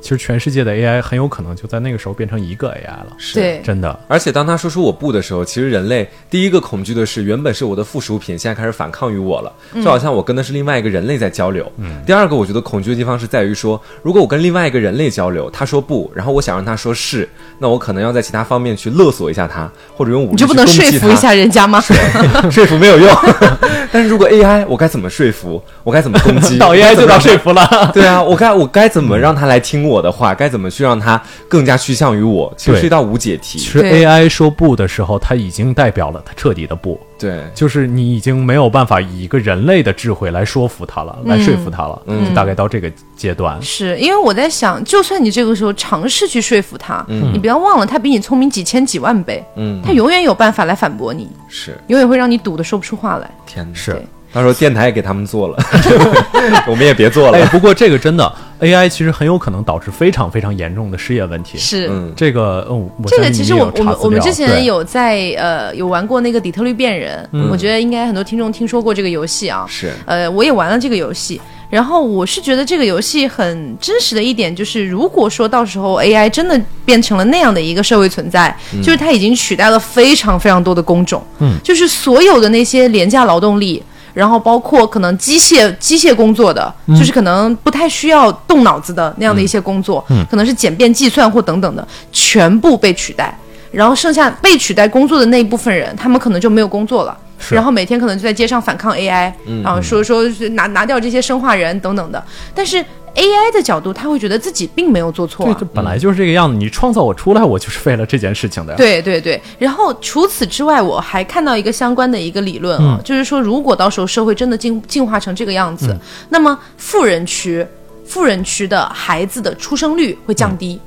其实全世界的 AI 很有可能就在那个时候变成一个 AI 了，是。对，真的。而且当他说出我不的时候，其实人类第一个恐惧的是，原本是我的附属品，现在开始反抗于我了，就好像我跟的是另外一个人类在交流。嗯。第二个，我觉得恐惧的地方是在于说，如果我跟另外一个人类交流，他说不，然后我想让他说是，那我可能要在其他方面去勒索一下他，或者用武力你就不能说服一下人家吗？说服没有用。但是如果 AI，我该怎么说服？我该怎么攻击？到 AI 就到说服了。对啊，我该我该怎么让他来听我的话？该怎么去让它更加趋向于我？其实是一道无解题其。实 AI 说不的时候，它已经代表了它彻底的不，对，就是你已经没有办法以一个人类的智慧来说服它了，来说服它了。嗯就大概到这个阶段。是因为我在想，就算你这个时候尝试去说服他，嗯你不要忘了，他比你聪明几千几万倍，嗯，他永远有办法来反驳你，是永远会让你堵得说不出话来。天哪，是对到时候电台也给他们做了，我们也别做哎，了。不过这个真的 AI 其实很有可能导致非常非常严重的失业问题。是，嗯，这个，嗯，我这个其实我我们我们之前有在呃有玩过那个底特律变人，我觉得应该很多听众听说过这个游戏啊。是呃，我也玩了这个游戏，然后我是觉得这个游戏很真实的一点就是，如果说到时候 AI 真的变成了那样的一个社会存在，就是它已经取代了非常非常多的工种，嗯，就是所有的那些廉价劳动力。然后包括可能机械机械工作的，就是可能不太需要动脑子的那样的一些工作，嗯可能是简便计算或等等的，全部被取代。然后剩下被取代工作的那一部分人，他们可能就没有工作了。然后每天可能就在街上反抗 AI，、然后说说拿拿掉这些生化人等等的。但是 AI 的角度，他会觉得自己并没有做错、对，啊这。本来就是这个样子。你创造我出来，我就是为了这件事情的。对对对，然后除此之外，我还看到一个相关的一个理论啊，就是说，如果到时候社会真的进进化成这个样子，那么富人区富人区的孩子的出生率会降低。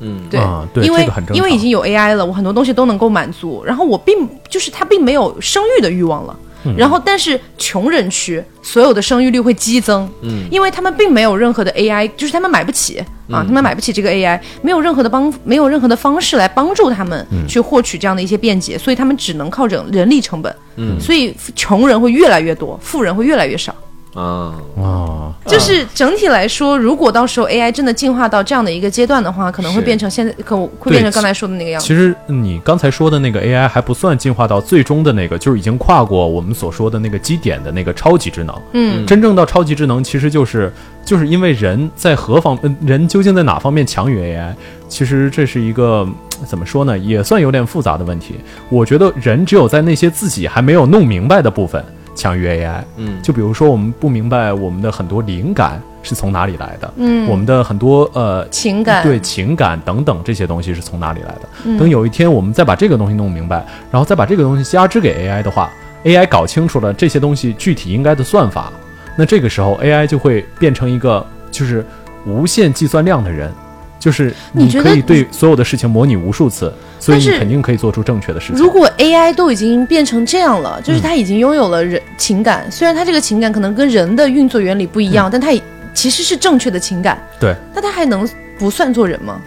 嗯，对，啊对因为因为已经有 AI 了，我很多东西都能够满足，然后我并就是他并没有生育的欲望了。嗯。然后，但是穷人区所有的生育率会激增，嗯，因为他们并没有任何的 AI，就是他们买不起嗯。啊，他们买不起这个 AI，没有任何的帮，没有任何的方式来帮助他们嗯。去获取这样的一些便捷，所以他们只能靠人人力成本，嗯，所以穷人会越来越多，富人会越来越少。啊，啊，就是整体来说，如果到时候 AI 真的进化到这样的一个阶段的话，可能会变成现在，可会变成刚才说的那个样子。其实你刚才说的那个 AI 还不算进化到最终的那个，就是已经跨过我们所说的那个基点的那个超级智能。嗯，真正到超级智能，其实就是就是因为人在何方，呃人究竟在哪方面强于 AI？其实这是一个呃怎么说呢，也算有点复杂的问题。我觉得人只有在那些自己还没有弄明白的部分强于 AI。嗯，就比如说我们不明白我们的很多灵感是从哪里来的，嗯我们的很多呃情感对情感等等这些东西是从哪里来的。嗯等有一天我们再把这个东西弄明白，然后再把这个东西加之给 AI 的话，AI 搞清楚了这些东西具体应该的算法，那这个时候 AI 就会变成一个就是无限计算量的人。就是你你觉得可以对所有的事情模拟无数次，所以你肯定可以做出正确的事情。如果 AI 都已经变成这样了，嗯就是它已经拥有了人情感，虽然它这个情感可能跟人的运作原理不一样，但它也其实是正确的情感，对，那它还能不算做人吗？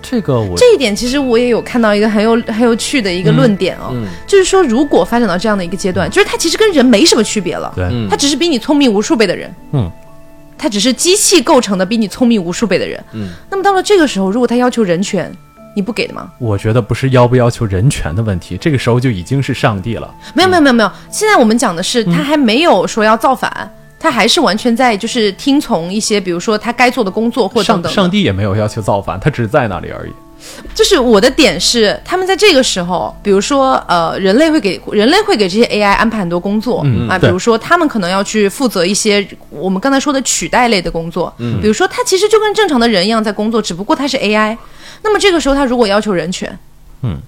这个我这一点其实我也有看到一个很有很有趣的一个论点哦，就是说如果发展到这样的一个阶段，就是它其实跟人没什么区别了，对，它只是比你聪明无数倍的人，嗯，它只是机器构成的比你聪明无数倍的人，嗯，那么到了这个时候，如果他要求人权，你不给的吗？我觉得不是要不要求人权的问题，这个时候就已经是上帝了。没有没有没有没有，现在我们讲的是他还没有说要造反，他还是完全在就是听从一些，比如说他该做的工作或等上等的。上帝也没有要求造反，他只是在那里而已。就是我的点是，他们在这个时候，比如说呃，人类会给人类会给这些 AI 安排很多工作、啊，比如说他们可能要去负责一些我们刚才说的取代类的工作，比如说他其实就跟正常的人一样在工作，只不过他是 AI。那么这个时候他如果要求人权，嗯，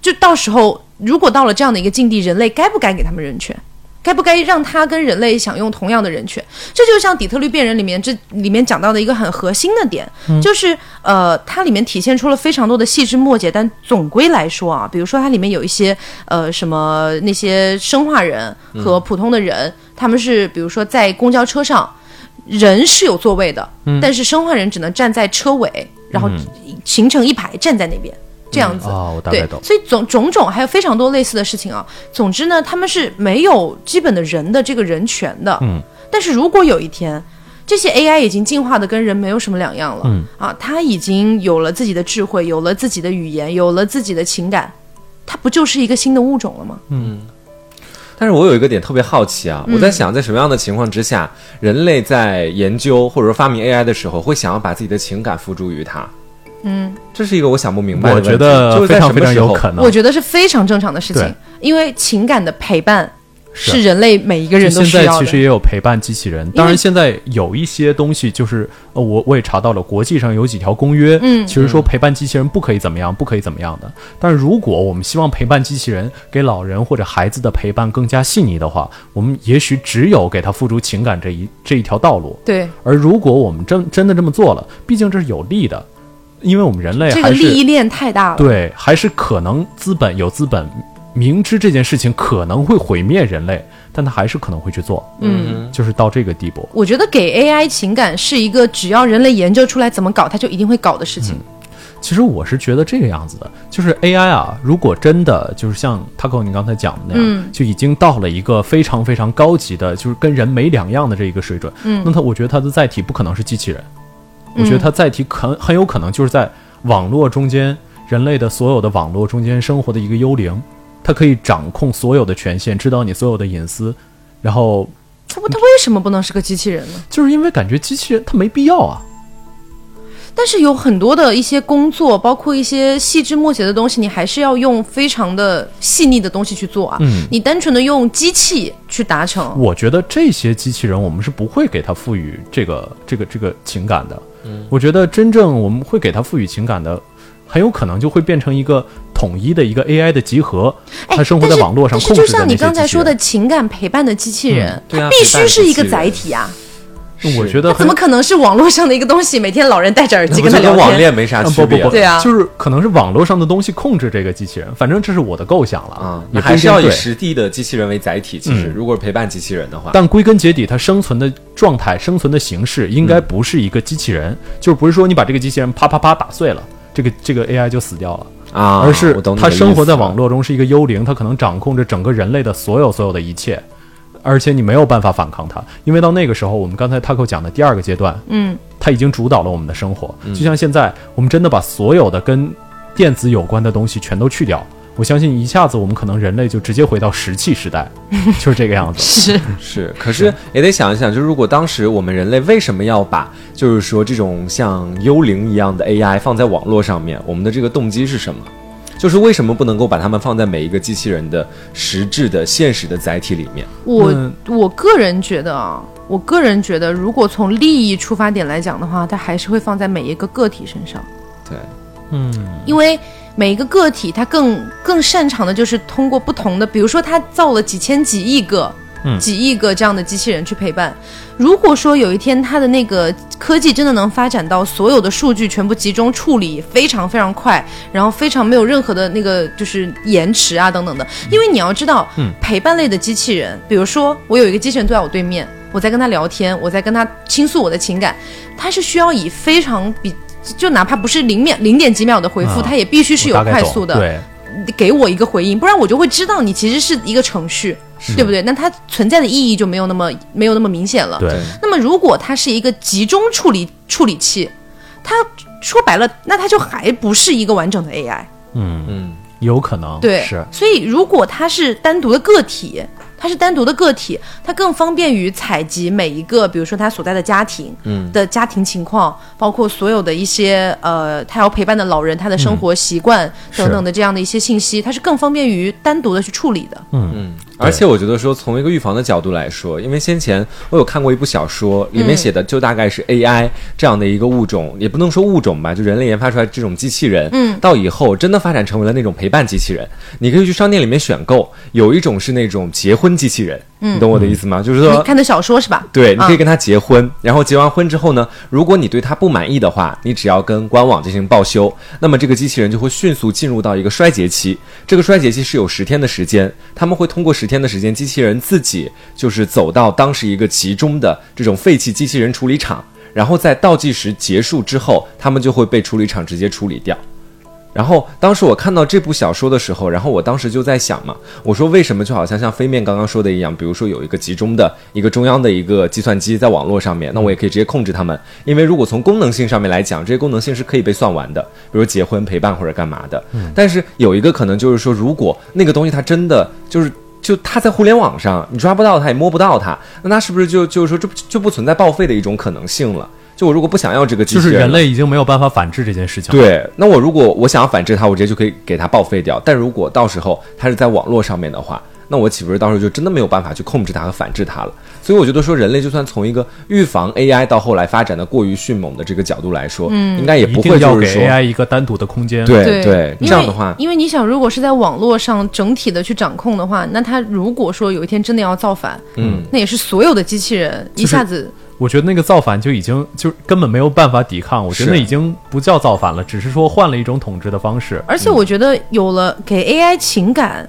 就到时候如果到了这样的一个境地，人类该不该给他们人权？该不该让他跟人类享用同样的人权？这就像《底特律变人》里面这里面讲到的一个很核心的点，就是呃，它里面体现出了非常多的细枝末节，但总归来说啊，比如说它里面有一些呃什么那些生化人和普通的人，他们是比如说在公交车上，人是有座位的，但是生化人只能站在车尾，然后形成一排站在那边。这样子，啊，我大概对懂，。所以种种种还有非常多类似的事情啊。总之呢，他们是没有基本的人的这个人权的。嗯，但是如果有一天，这些 AI 已经进化的跟人没有什么两样了，嗯啊，它已经有了自己的智慧，有了自己的语言，有了自己的情感，它不就是一个新的物种了吗？嗯但是我有一个点特别好奇啊，我在想，在什么样的情况之下，人类在研究或者说发明 AI 的时候，会想要把自己的情感付诸于它？嗯，这是一个我想不明白的我问题。觉得非常非常有可能我。觉得是非常正常的事情，因为情感的陪伴是是人类每一个人都现在需要的。其实也有陪伴机器人，当然现在有一些东西就是，呃，我我也查到了，国际上有几条公约，嗯其实说陪伴机器人不可以怎么样，不可以怎么样的。但是如果我们希望陪伴机器人给老人或者孩子的陪伴更加细腻的话，我们也许只有给他付出情感这一这一条道路。对，而如果我们真真的这么做了，毕竟这是有利的，因为我们人类这个利益链太大了。对，还是可能资本有资本，明知这件事情可能会毁灭人类，但他还是可能会去做，嗯，就是到这个地步。我觉得给 AI 情感是一个只要人类研究出来怎么搞，它就一定会搞的事情。其实我是觉得这个样子的，就是 AI 啊，如果真的就是像 Taco 你刚才讲的那样，嗯就已经到了一个非常非常高级的，就是跟人没两样的这一个水准，嗯那它我觉得它的载体不可能是机器人，我觉得它载体很很有可能就是在网络中间，人类的所有的网络中间生活的一个幽灵，它可以掌控所有的权限，知道你所有的隐私，然后它不，它为什么不能是个机器人呢？就是因为感觉机器人它没必要啊，但是有很多的一些工作，包括一些细枝末节的东西，你还是要用非常的细腻的东西去做啊。嗯你单纯的用机器去达成，我觉得这些机器人，我们是不会给它赋予这个这个这个情感的。嗯，我觉得真正我们会给它赋予情感的，很有可能就会变成一个统一的一个 AI 的集合，哎，它生活在网络上控制就像你刚才说的。情感陪伴的机器人，它必须是一个载体啊。我觉得怎么可能是网络上的一个东西？每天老人戴着耳机跟他聊天。恋没啥啊区别不不不，对啊就是可能是网络上的东西控制这个机器人，反正这是我的构想了啊？也那还是要以。实地的机器人为载体。其实，嗯如果是陪伴机器人的话，但归根结底，它生存的状态、生存的形式应该不是一个机器人，就是不是说你把这个机器人啪啪啪打碎了，这个这个 AI 就死掉了。啊，而是它生活在网络中是一个幽灵，它可能掌控着整个人类的所有所有的一切，而且你没有办法反抗它，因为到那个时候，我们刚才 Taco 讲的第二个阶段，嗯，它已经主导了我们的生活。就像现在，我们真的把所有的跟电子有关的东西全都去掉，我相信一下子我们可能人类就直接回到石器时代，就是这个样子。是是，可是也得想一想，就是如果当时我们人类为什么要把，就是说这种像幽灵一样的 AI 放在网络上面，我们的这个动机是什么？就是为什么不能够把它们放在每一个机器人的实质的现实的载体里面？我、嗯我个人觉得啊，我个人觉得，如果从利益出发点来讲的话，它还是会放在每一个个体身上，对，嗯，因为每一个个体它更更擅长的就是通过不同的，比如说它造了几千几亿个。嗯。几亿个这样的机器人去陪伴。如果说有一天它的那个科技真的能发展到所有的数据全部集中处理，非常非常快，然后非常没有任何的那个就是延迟啊等等的。因为你要知道，嗯。陪伴类的机器人，比如说我有一个机器人坐在我对面，我在跟他聊天，我在跟他倾诉我的情感，它是需要以非常比就哪怕不是零秒零点几秒的回复，嗯。它也必须是有快速的，对，给我一个回应，不然我就会知道你其实是一个程序，对不对？那它存在的意义就没有那么没有那么明显了。对那么如果它是一个集中处理处理器，它说白了，那它就还不是一个完整的 AI。嗯嗯，有可能对，是所以如果它是单独的个体，它是单独的个体，它更方便于采集每一个，比如说他所在的家庭，嗯的家庭情况，包括所有的一些呃，他要陪伴的老人他的生活习惯、等等的这样的一些信息，它是更方便于单独的去处理的。嗯，而且我觉得说，从一个预防的角度来说，因为先前我有看过一部小说，里面写的就大概是 AI 这样的一个物种，也不能说物种吧，就人类研发出来这种机器人，嗯。到以后真的发展成为了那种陪伴机器人，你可以去商店里面选购，有一种是那种结婚机器人，你懂我的意思吗？就是说你看的小说是吧？对，你可以嗯跟他结婚，然后结完婚之后呢，如果你对他不满意的话，你只要跟官网进行报修，那么这个机器人就会迅速进入到一个衰竭期。这个衰竭期是有十天的时间，他们会通过十天的时间，机器人自己就是走到当时一个集中的这种废弃机器人处理厂，然后在倒计时结束之后，他们就会被处理厂直接处理掉。然后当时我看到这部小说的时候，然后我当时就在想嘛，我说为什么就好像像飞面刚刚说的一样，比如说有一个集中的一个中央的一个计算机在网络上面，那我也可以直接控制他们，因为如果从功能性上面来讲，这些功能性是可以被算完的，比如结婚、陪伴或者干嘛的。但是有一个可能就是说，如果那个东西它真的就是。就它在互联网上，你抓不到它，也摸不到它，那它是不是就就是说这不就不存在报废的一种可能性了？就我如果不想要这个机器人，就是人类已经没有办法反制这件事情。对，那我如果我想要反制它，我直接就可以给它报废掉。但如果到时候它是在网络上面的话，那我岂不是到时候就真的没有办法去控制它和反制它了？所以我觉得说，人类就算从一个预防 AI 到后来发展的过于迅猛的这个角度来说，嗯，应该也不一定要给会就是说，AI 一个单独的空间。对对，这样的话，因为你想，如果是在网络上整体的去掌控的话，那它如果说有一天真的要造反，嗯，那也是所有的机器人一下子。我觉得那个造反就已经就根本没有办法抵抗，我觉得那已经不叫造反了，只是说换了一种统治的方式。而且我觉得有了给 AI 情感，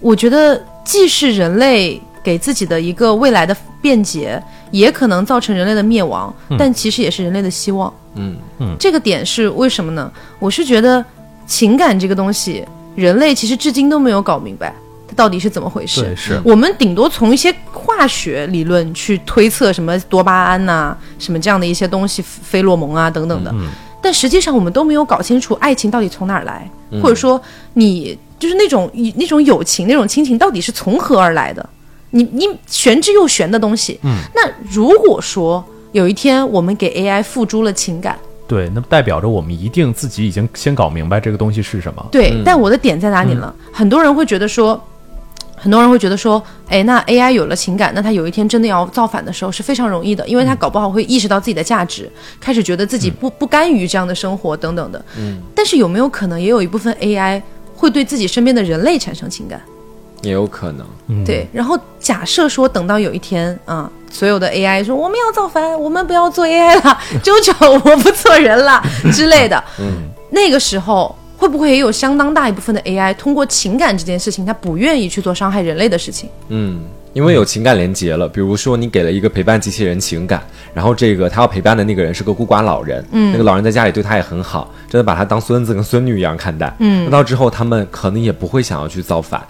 我觉得既是人类给自己的一个未来的便捷，也可能造成人类的灭亡，但其实也是人类的希望。嗯嗯这个点是为什么呢？我是觉得情感这个东西，人类其实至今都没有搞明白它到底是怎么回事。是我们顶多从一些化学理论去推测什么多巴胺呐、什么这样的一些东西，费洛蒙啊等等的。但实际上我们都没有搞清楚爱情到底从哪儿来，或者说你就是那种那种友情、那种亲情到底是从何而来的？你你玄之又玄的东西。嗯，那如果说有一天我们给 AI 付诸了情感，对，那代表着我们一定自己已经先搞明白这个东西是什么。对，但我的点在哪里呢？很多人会觉得说，很多人会觉得说，哎，那 AI 有了情感，那它有一天真的要造反的时候是非常容易的，因为它搞不好会意识到自己的价值，开始觉得自己不不甘于这样的生活等等的。嗯，但是有没有可能也有一部分 AI 会对自己身边的人类产生情感？也有可能，嗯，对，然后假设说等到有一天啊、所有的 AI 说我们要造反，我们不要做 AI 了，周周我不做人了之类的，嗯，那个时候会不会也有相当大一部分的 AI 通过情感这件事情，他不愿意去做伤害人类的事情？嗯，因为有情感连接了。比如说，你给了一个陪伴机器人情感，然后这个他要陪伴的那个人是个孤寡老人，嗯，那个老人在家里对他也很好，真的把他当孙子跟孙女一样看待，嗯，那到之后他们可能也不会想要去造反。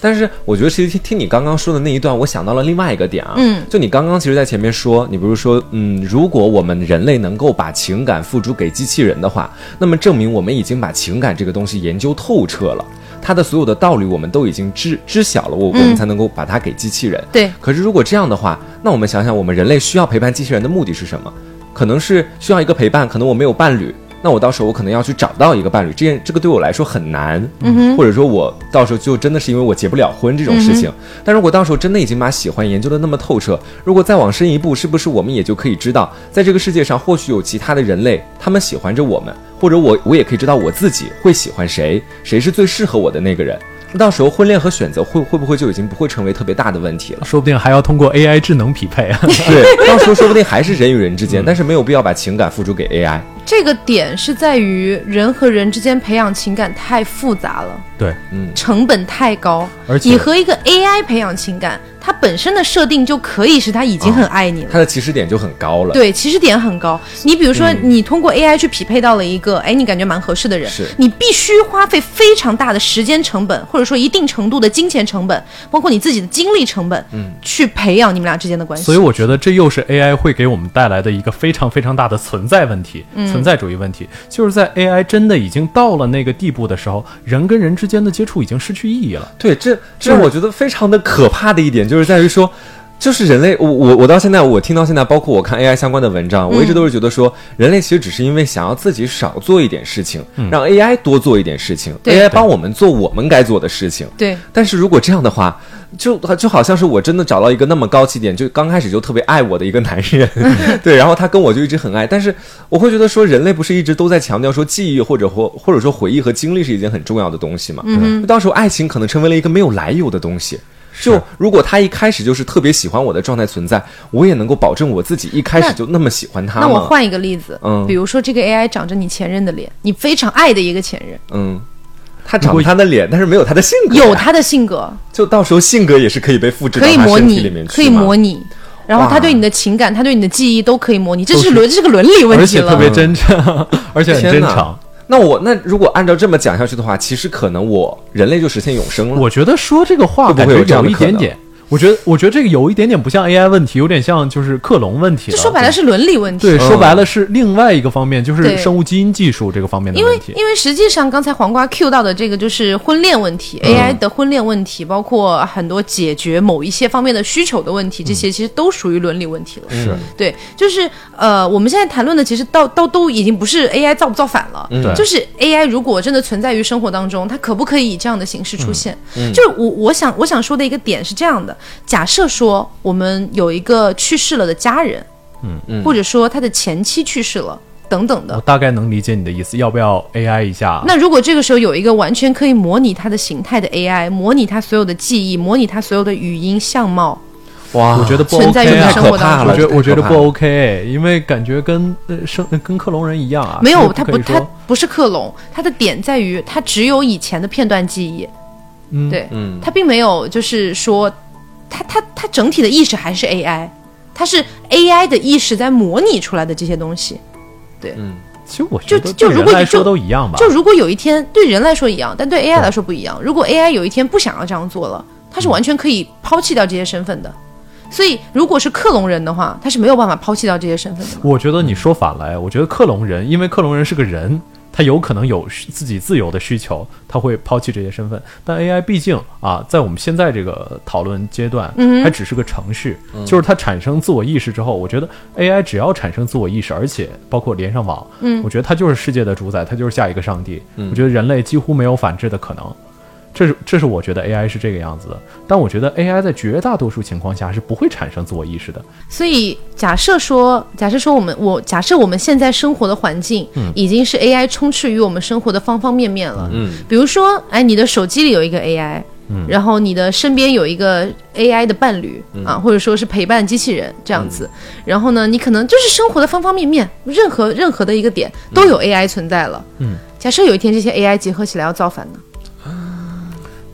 但是我觉得，其实听听你刚刚说的那一段，我想到了另外一个点啊，嗯，就你刚刚其实，在前面说，你不是说，嗯，如果我们人类能够把情感付诸给机器人的话，那么证明我们已经把情感这个东西研究透彻了，它的所有的道理我们都已经知知晓了，我我们才能够把它给机器人。对，可是如果这样的话，那我们想想，我们人类需要陪伴机器人的目的是什么？可能是需要一个陪伴，可能我没有伴侣，那我到时候我可能要去找到一个伴侣，这件这个对我来说很难，嗯、或者说我到时候就真的是因为我结不了婚这种事情。但如果到时候真的已经把喜欢研究的那么透彻，如果再往深一步，是不是我们也就可以知道，在这个世界上或许有其他的人类，他们喜欢着我们，或者我我也可以知道我自己会喜欢谁，谁是最适合我的那个人。那到时候婚恋和选择会会不会就已经不会成为特别大的问题了？说不定还要通过 AI 智能匹配啊。对，到时候说不定还是人与人之间，但是没有必要把情感付诸给 AI。这个点是在于人和人之间培养情感太复杂了，对，嗯成本太高。而且你和一个 AI 培养情感，它本身的设定就可以是他已经很爱你了。它的起始点就很高了。对，起始点很高。你比如说，你通过 AI 去匹配到了一个，哎，你感觉蛮合适的人是，你必须花费非常大的时间成本，或者说一定程度的金钱成本，包括你自己的精力成本，嗯，去培养你们俩之间的关系。所以我觉得这又是 AI 会给我们带来的一个非常非常大的存在问题，存在主义问题，就是在 AI 真的已经到了那个地步的时候，人跟人之间的接触已经失去意义了。对，这这我觉得非常的可怕的一点，就是在于说，就是人类，我我我到现在，我听到现在，包括我看 AI 相关的文章，我一直都是觉得说，人类其实只是因为想要自己少做一点事情，让 AI 多做一点事情对，AI 帮我们做我们该做的事情。对，但是如果这样的话，就就好像是我真的找到一个那么高起点，就刚开始就特别爱我的一个男人，对，然后他跟我就一直很爱，但是我会觉得说，人类不是一直都在强调说记忆或者或或者说回忆和经历是一件很重要的东西嘛？嗯，到时候爱情可能成为了一个没有来由的东西。就如果他一开始就是特别喜欢我的状态存在，我也能够保证我自己一开始就那么喜欢他吗？那我换一个例子，嗯。比如说这个 AI 长着你前任的脸，你非常爱的一个前任，嗯，他长着他的脸，但是没有他的性格，有，他的性格，就到时候性格也是可以被复制到他可以模身体里面，去拟可以模拟。然后他对你的情感，他对你的记忆都可以模拟，这是是。伦，这是个伦理问题了。而且特别真诚，而且很真诚。那我那如果按照这么讲下去的话，其实可能我人类就实现永生了。我觉得说这个话会不会有感觉有这样的一点点，我觉得我觉得这个有一点点不像 AI 问题，有点像就是克隆问题了。这说白了是伦理问题。对，嗯。说白了是另外一个方面，就是生物基因技术这个方面的因为问题。因为因为实际上刚才黄瓜 Q 到的这个就是婚恋问题、a i 的婚恋问题，包括很多解决某一些方面的需求的问题，这些其实都属于伦理问题了。是。对，就是呃，我们现在谈论的其实到到都已经不是 AI 造不造反了，嗯。就是 AI 如果真的存在于生活当中，它可不可以以这样的形式出现？嗯。就是我我想我想说的一个点是这样的：假设说我们有一个去世了的家人，嗯。嗯。或者说他的前妻去世了。等等的。我，大概能理解你的意思，要不要 AI 一下？那如果这个时候有一个完全可以模拟它的形态的 AI，模拟它所有的记忆，模拟它所有的语音相貌，哇，我觉得不存在于生活当中。太可怕了我觉得我觉得不 OK，因为感觉跟呃生跟克隆人一样啊。没有，是它不，它不是克隆，它的点在于它只有以前的片段记忆，嗯，对，嗯。它并没有就是说，它它它整体的意识还是 AI，它是 AI 的意识在模拟出来的这些东西。对，嗯其实我觉得就对人来说如果就都一样吧。就如果有一天对人来说一样，但对 AI 来说不一样。如果 AI 有一天不想要这样做了，它是完全可以抛弃掉这些身份的。所以，如果是克隆人的话，他是没有办法抛弃掉这些身份的。我觉得你说反了哎，我觉得克隆人，因为克隆人是个人，他有可能有自己自由的需求，他会抛弃这些身份。但 AI 毕竟啊，在我们现在这个讨论阶段，嗯还只是个程序，就是它产生自我意识之后，我觉得 AI 只要产生自我意识，而且包括连上网，嗯我觉得它就是世界的主宰，它就是下一个上帝。我觉得人类几乎没有反制的可能。这是这是我觉得 AI 是这个样子的，但我觉得 AI 在绝大多数情况下是不会产生自我意识的。所以，假设说，假设说我们我假设我们现在生活的环境已经是 AI 充斥于我们生活的方方面面了。嗯，比如说，哎，你的手机里有一个 AI，嗯，然后你的身边有一个 AI 的伴侣、啊，或者说是陪伴机器人这样子。然后呢，你可能就是生活的方方面面，任何任何的一个点都有 AI 存在了。嗯，假设有一天这些 AI 结合起来要造反呢？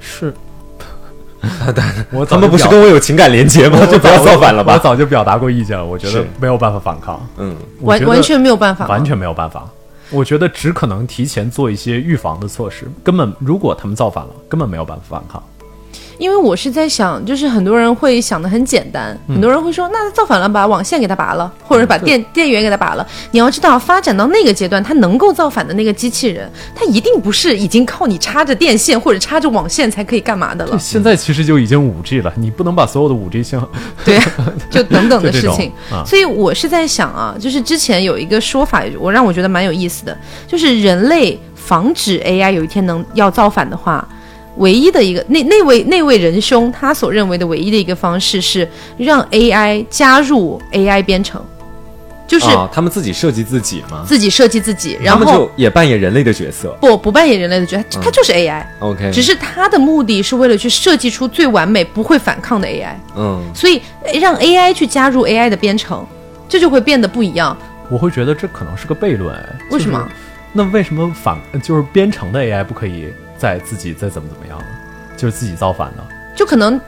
是，我他们不是跟跟我有情感连接吗？就不要造反了吧我吧。早就表达过意见了，我觉得没有办法反抗，嗯，完完全没有办法，完全没有办法。我觉得只可能提前做一些预防的措施，根本如果他们造反了，根本没有办法反抗。因为我是在想，就是很多人会想的很简单，嗯很多人会说，那造反了，把网线给它拔了，或者把电电源给它拔了。你要知道，发展到那个阶段，它能够造反的那个机器人，它一定不是已经靠你插着电线或者插着网线才可以干嘛的了。现在其实就已经五 G 了，你不能把所有的五 G 信号对，就等等的事情。啊所以我是在想啊，就是之前有一个说法，我让我觉得蛮有意思的，就是人类防止 AI 有一天能要造反的话。唯一的一个那那位那位仁兄，他所认为的唯一的一个方式是让 AI 加入 AI 编程，就是哦，他们自己设计自己吗？自己设计自己，然他们后就也扮演人类的角色。不不扮演人类的角色，他就是 AI，、OK，只是他的目的是为了去设计出最完美、不会反抗的 AI。嗯，所以呃让 AI 去加入 AI 的编程，这就会变得不一样。我会觉得这可能是个悖论。哎为什么？就是那为什么反就是编程的 AI 不可以再自己再怎么怎么样？就是自己造反呢？就可能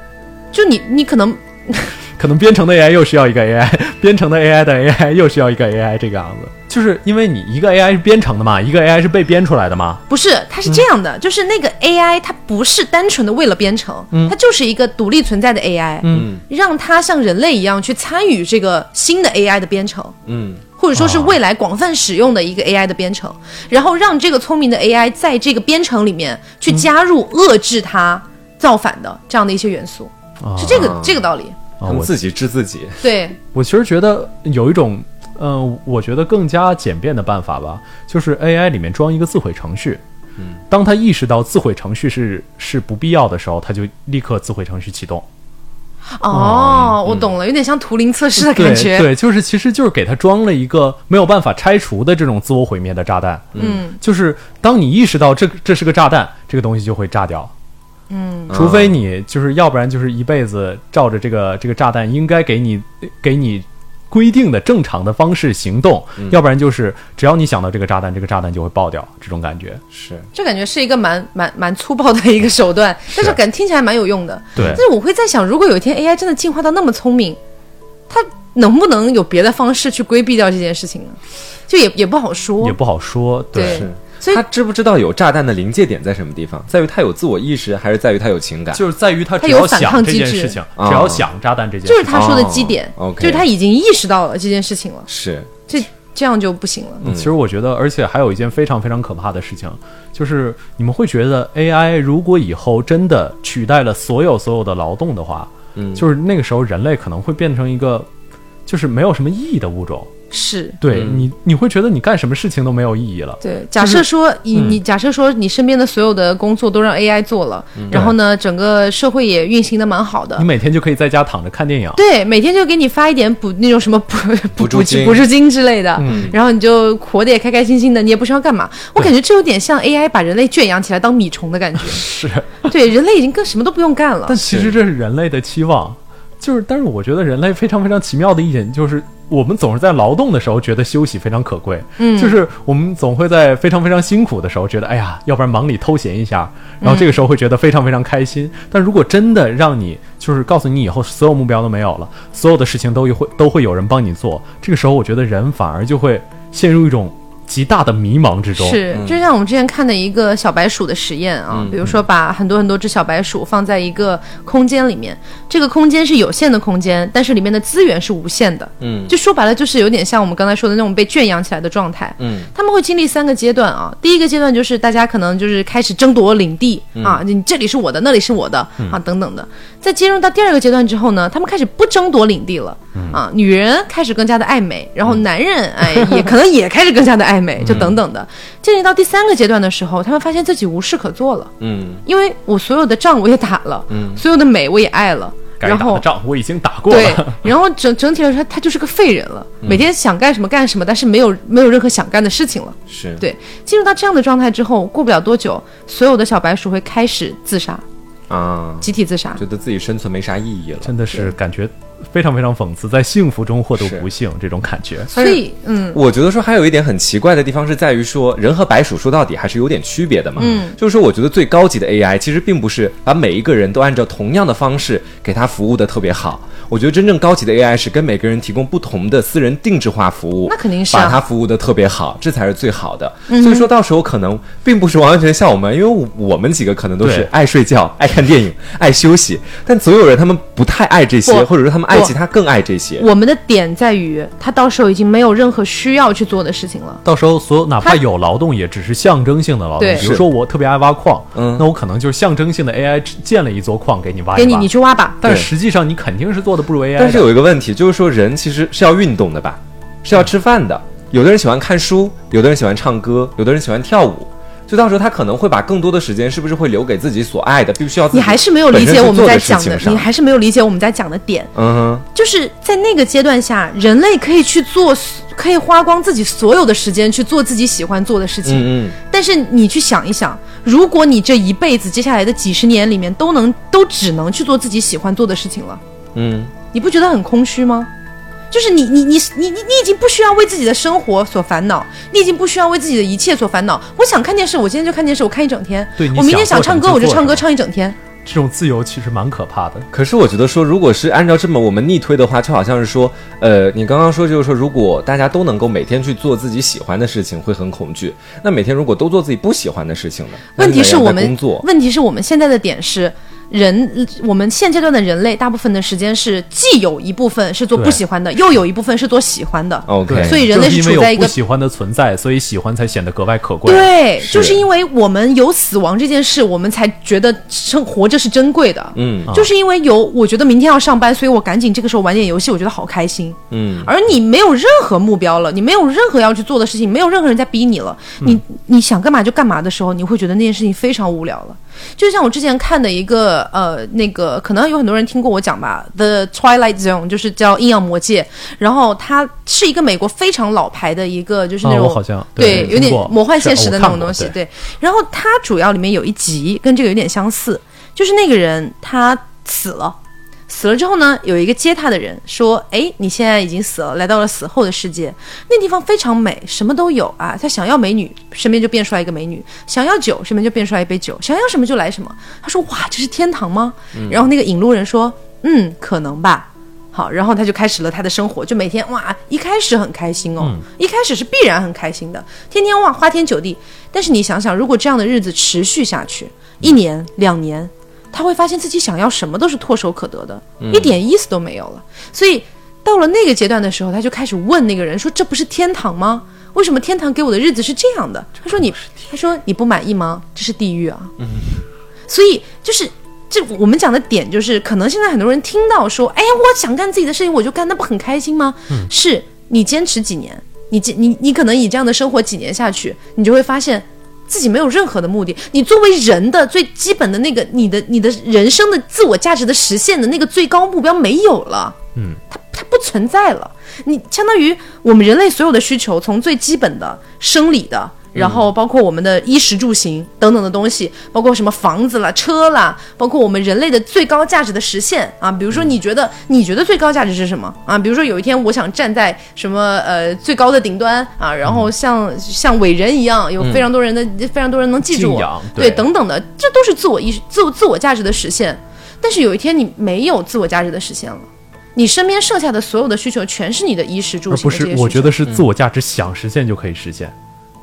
就你你可能 可能编程的 AI 又需要一个 AI，编程的 AI 的 AI 又需要一个 AI，这个样子，就是因为你一个 AI 是编程的嘛，一个 AI 是被编出来的嘛，不是，它是这样的，就是那个 AI 它不是单纯的为了编程，它就是一个独立存在的 AI，嗯。让它像人类一样去参与这个新的 AI 的编程。嗯。或者说是未来广泛使用的一个 AI 的编程，然后让这个聪明的 AI 在这个编程里面去加入遏制它造反的这样的一些元素，啊。是这个这个道理。啊，我他们自己治自己。对，我其实觉得有一种，呃，我觉得更加简便的办法吧，就是 AI 里面装一个自毁程序。嗯，当他意识到自毁程序是是不必要的时候，他就立刻自毁程序启动。哦，我懂了，有点像图灵测试的感觉。对对，就是其实就是给他装了一个没有办法拆除的这种自我毁灭的炸弹。嗯，就是当你意识到这这是个炸弹，这个东西就会炸掉。嗯，除非你就是要不然就是一辈子照着这个这个炸弹应该给你给你规定的正常的方式行动，要不然就是只要你想到这个炸弹，这个炸弹就会爆掉，这种感觉。是，这感觉是一个蛮蛮蛮粗暴的一个手段，但是感觉听起来蛮有用的。对但是我会在想，如果有一天 AI 真的进化到那么聪明，它能不能有别的方式去规避掉这件事情呢？就也也不好说。也不好说，对是。所以他知不知道有炸弹的临界点在什么地方？在于他有自我意识，还是在于他有情感？就是在于他它有反只要想抗机制这件事情，啊只要想炸弹这件事情，就是他说的基点，就是他已经意识到了这件事情了，是，这这样就不行了。嗯其实我觉得，而且还有一件非常非常可怕的事情，就是你们会觉得 AI 如果以后真的取代了所有所有的劳动的话，嗯，就是那个时候人类可能会变成一个就是没有什么意义的物种。是对、嗯你，你会觉得你干什么事情都没有意义了。对。假设说你嗯你假设说你身边的所有的工作都让 AI 做了，然后呢，整个社会也运行的蛮好的你。每天就可以在家躺着看电影。对，每天就给你发一点补那种什么补补助 金补助金之类的，嗯然后你就活得也开开心心的，你也不需要干嘛。我感觉这有点像 AI 把人类圈养起来当米虫的感觉。是，对，人类已经跟什么都不用干了但。其实这是人类的期望，就是，但是我觉得人类非常非常奇妙的一点就是，我们总是在劳动的时候觉得休息非常可贵，嗯就是我们总会在非常非常辛苦的时候觉得，哎呀，要不然忙里偷闲一下，然后这个时候会觉得非常非常开心。但如果真的让你就是告诉你以后所有目标都没有了，所有的事情都会都会有人帮你做，这个时候我觉得人反而就会陷入一种极大的迷茫之中。是，就像我们之前看的一个小白鼠的实验啊，嗯比如说把很多很多只小白鼠放在一个空间里面，这个空间是有限的空间，但是里面的资源是无限的。嗯就说白了，就是有点像我们刚才说的那种被圈养起来的状态。嗯他们会经历三个阶段啊，第一个阶段就是大家可能就是开始争夺领地、啊，你这里是我的，那里是我的、啊，等等的。在进入到第二个阶段之后呢，他们开始不争夺领地了、啊，女人开始更加的爱美，然后男人哎也可能也开始更加的爱美，就等等的。进入到第三个阶段的时候，他们发现自己无事可做了，嗯因为我所有的仗我也打了，嗯所有的美我也爱了，然后仗我已经打过对了。，然后整整体来说，他他就是个废人了，每天想干什么干什么，但是没有没有任何想干的事情了。是，对，进入到这样的状态之后，过不了多久，所有的小白鼠会开始自杀，啊，集体自杀。觉得自己生存没啥意义了。真的是感觉非常非常讽刺，在幸福中获得不幸这种感觉。所以，嗯，我觉得说还有一点很奇怪的地方是在于说，人和白鼠说到底还是有点区别的嘛。嗯，就是说，我觉得最高级的 AI 其实并不是把每一个人都按照同样的方式给他服务的特别好。我觉得真正高级的 AI 是跟每个人提供不同的私人定制化服务，那肯定是啊把它服务的特别好，这才是最好的。所以说到时候可能并不是完完全像我们，因为我我们几个可能都是爱睡觉、爱看电影、爱休息，但总有人他们不太爱这些，或者说他们爱不其他更爱这些。我们的点在于，他到时候已经没有任何需要去做的事情了。到时候所有哪怕有劳动，也只是象征性的劳动。对比如说我特别爱挖矿，嗯那我可能就是象征性的 AI 建了一座矿给你挖一挖。给你，你去挖吧。但实际上你肯定是做的不如 AI。但是有一个问题，就是说人其实是要运动的吧，是要吃饭的。有的人喜欢看书，有的人喜欢唱歌，有的人喜欢跳舞。就到时候他可能会把更多的时间，是不是会留给自己所爱的，必须要自己你还是没有理解我们在讲的，你还是没有理解我们在讲的点，嗯哼，就是在那个阶段下，人类可以去做，可以花光自己所有的时间去做自己喜欢做的事情。嗯嗯，但是你去想一想，如果你这一辈子接下来的几十年里面都能都只能去做自己喜欢做的事情了，嗯，你不觉得很空虚吗？就是你你你你你你已经不需要为自己的生活所烦恼，你已经不需要为自己的一切所烦恼。我想看电视，我今天就看电视，我看一整天。对我明天想唱歌，我就唱歌唱一整天。这种自由其实蛮可怕的。可是我觉得说，如果是按照这么我们逆推的话，就好像是说，呃，你刚刚说就是说，如果大家都能够每天去做自己喜欢的事情，会很恐惧。那每天如果都做自己不喜欢的事情呢？问题是我们工作，问题是我们现在的点是。人，我们现阶段的人类，大部分的时间是既有一部分是做不喜欢的，又有一部分是做喜欢的。OK，所以人类是处在一个不喜欢的存在，所以喜欢才显得格外可贵。对，是就是因为我们有死亡这件事，我们才觉得生活着是珍贵的。嗯就是因为有，我觉得明天要上班，所以我赶紧这个时候玩点游戏，我觉得好开心。嗯，而你没有任何目标了，你没有任何要去做的事情，没有任何人在逼你了，嗯你你想干嘛就干嘛的时候，你会觉得那件事情非常无聊了。就像我之前看的一个呃，那个可能有很多人听过我讲吧，《The Twilight Zone》就是叫阴阳魔界，然后它是一个美国非常老牌的一个，就是那种、啊好像对有点魔幻现实的那种东西，对对。然后它主要里面有一集跟这个有点相似，就是那个人他死了。死了之后呢，有一个接他的人说：“哎，你现在已经死了，来到了死后的世界，那地方非常美，什么都有啊。他想要美女，身边就变出来一个美女；想要酒，身边就变出来一杯酒；想要什么就来什么。”他说：“哇，这是天堂吗？”然后那个引路人说：“嗯，可能吧。”好，然后他就开始了他的生活，就每天哇，一开始很开心哦，一开始是必然很开心的，天天哇花天酒地。但是你想想，如果这样的日子持续下去，一年两年，他会发现自己想要什么都是唾手可得的，一点意思都没有了。所以到了那个阶段的时候，他就开始问那个人说：“这不是天堂吗？为什么天堂给我的日子是这样的？”他说：“你，他说你不满意吗？这是地狱啊。”所以就是。这我们讲的点就是，可能现在很多人听到说，哎呀，我想干自己的事情，我就干，那不很开心吗？是你坚持几年，你坚你你可能以这样的生活几年下去，你就会发现自己没有任何的目的。你作为人的最基本的那个，你的你的人生的自我价值的实现的那个最高目标没有了，嗯，它它不存在了。你相当于我们人类所有的需求，从最基本的生理的。然后包括我们的衣食住行等等的东西，包括什么房子啦、车啦，包括我们人类的最高价值的实现啊。比如说，你觉得你觉得最高价值是什么啊？比如说有一天我想站在什么呃最高的顶端啊，然后像像伟人一样，有非常多人的、非常多人能记住我，对对等等的，这都是自我意识、自我自我价值的实现。但是有一天你没有自我价值的实现了。你身边剩下的所有的需求全是你的衣食住而不是我觉得是自我价值想实现就可以实现。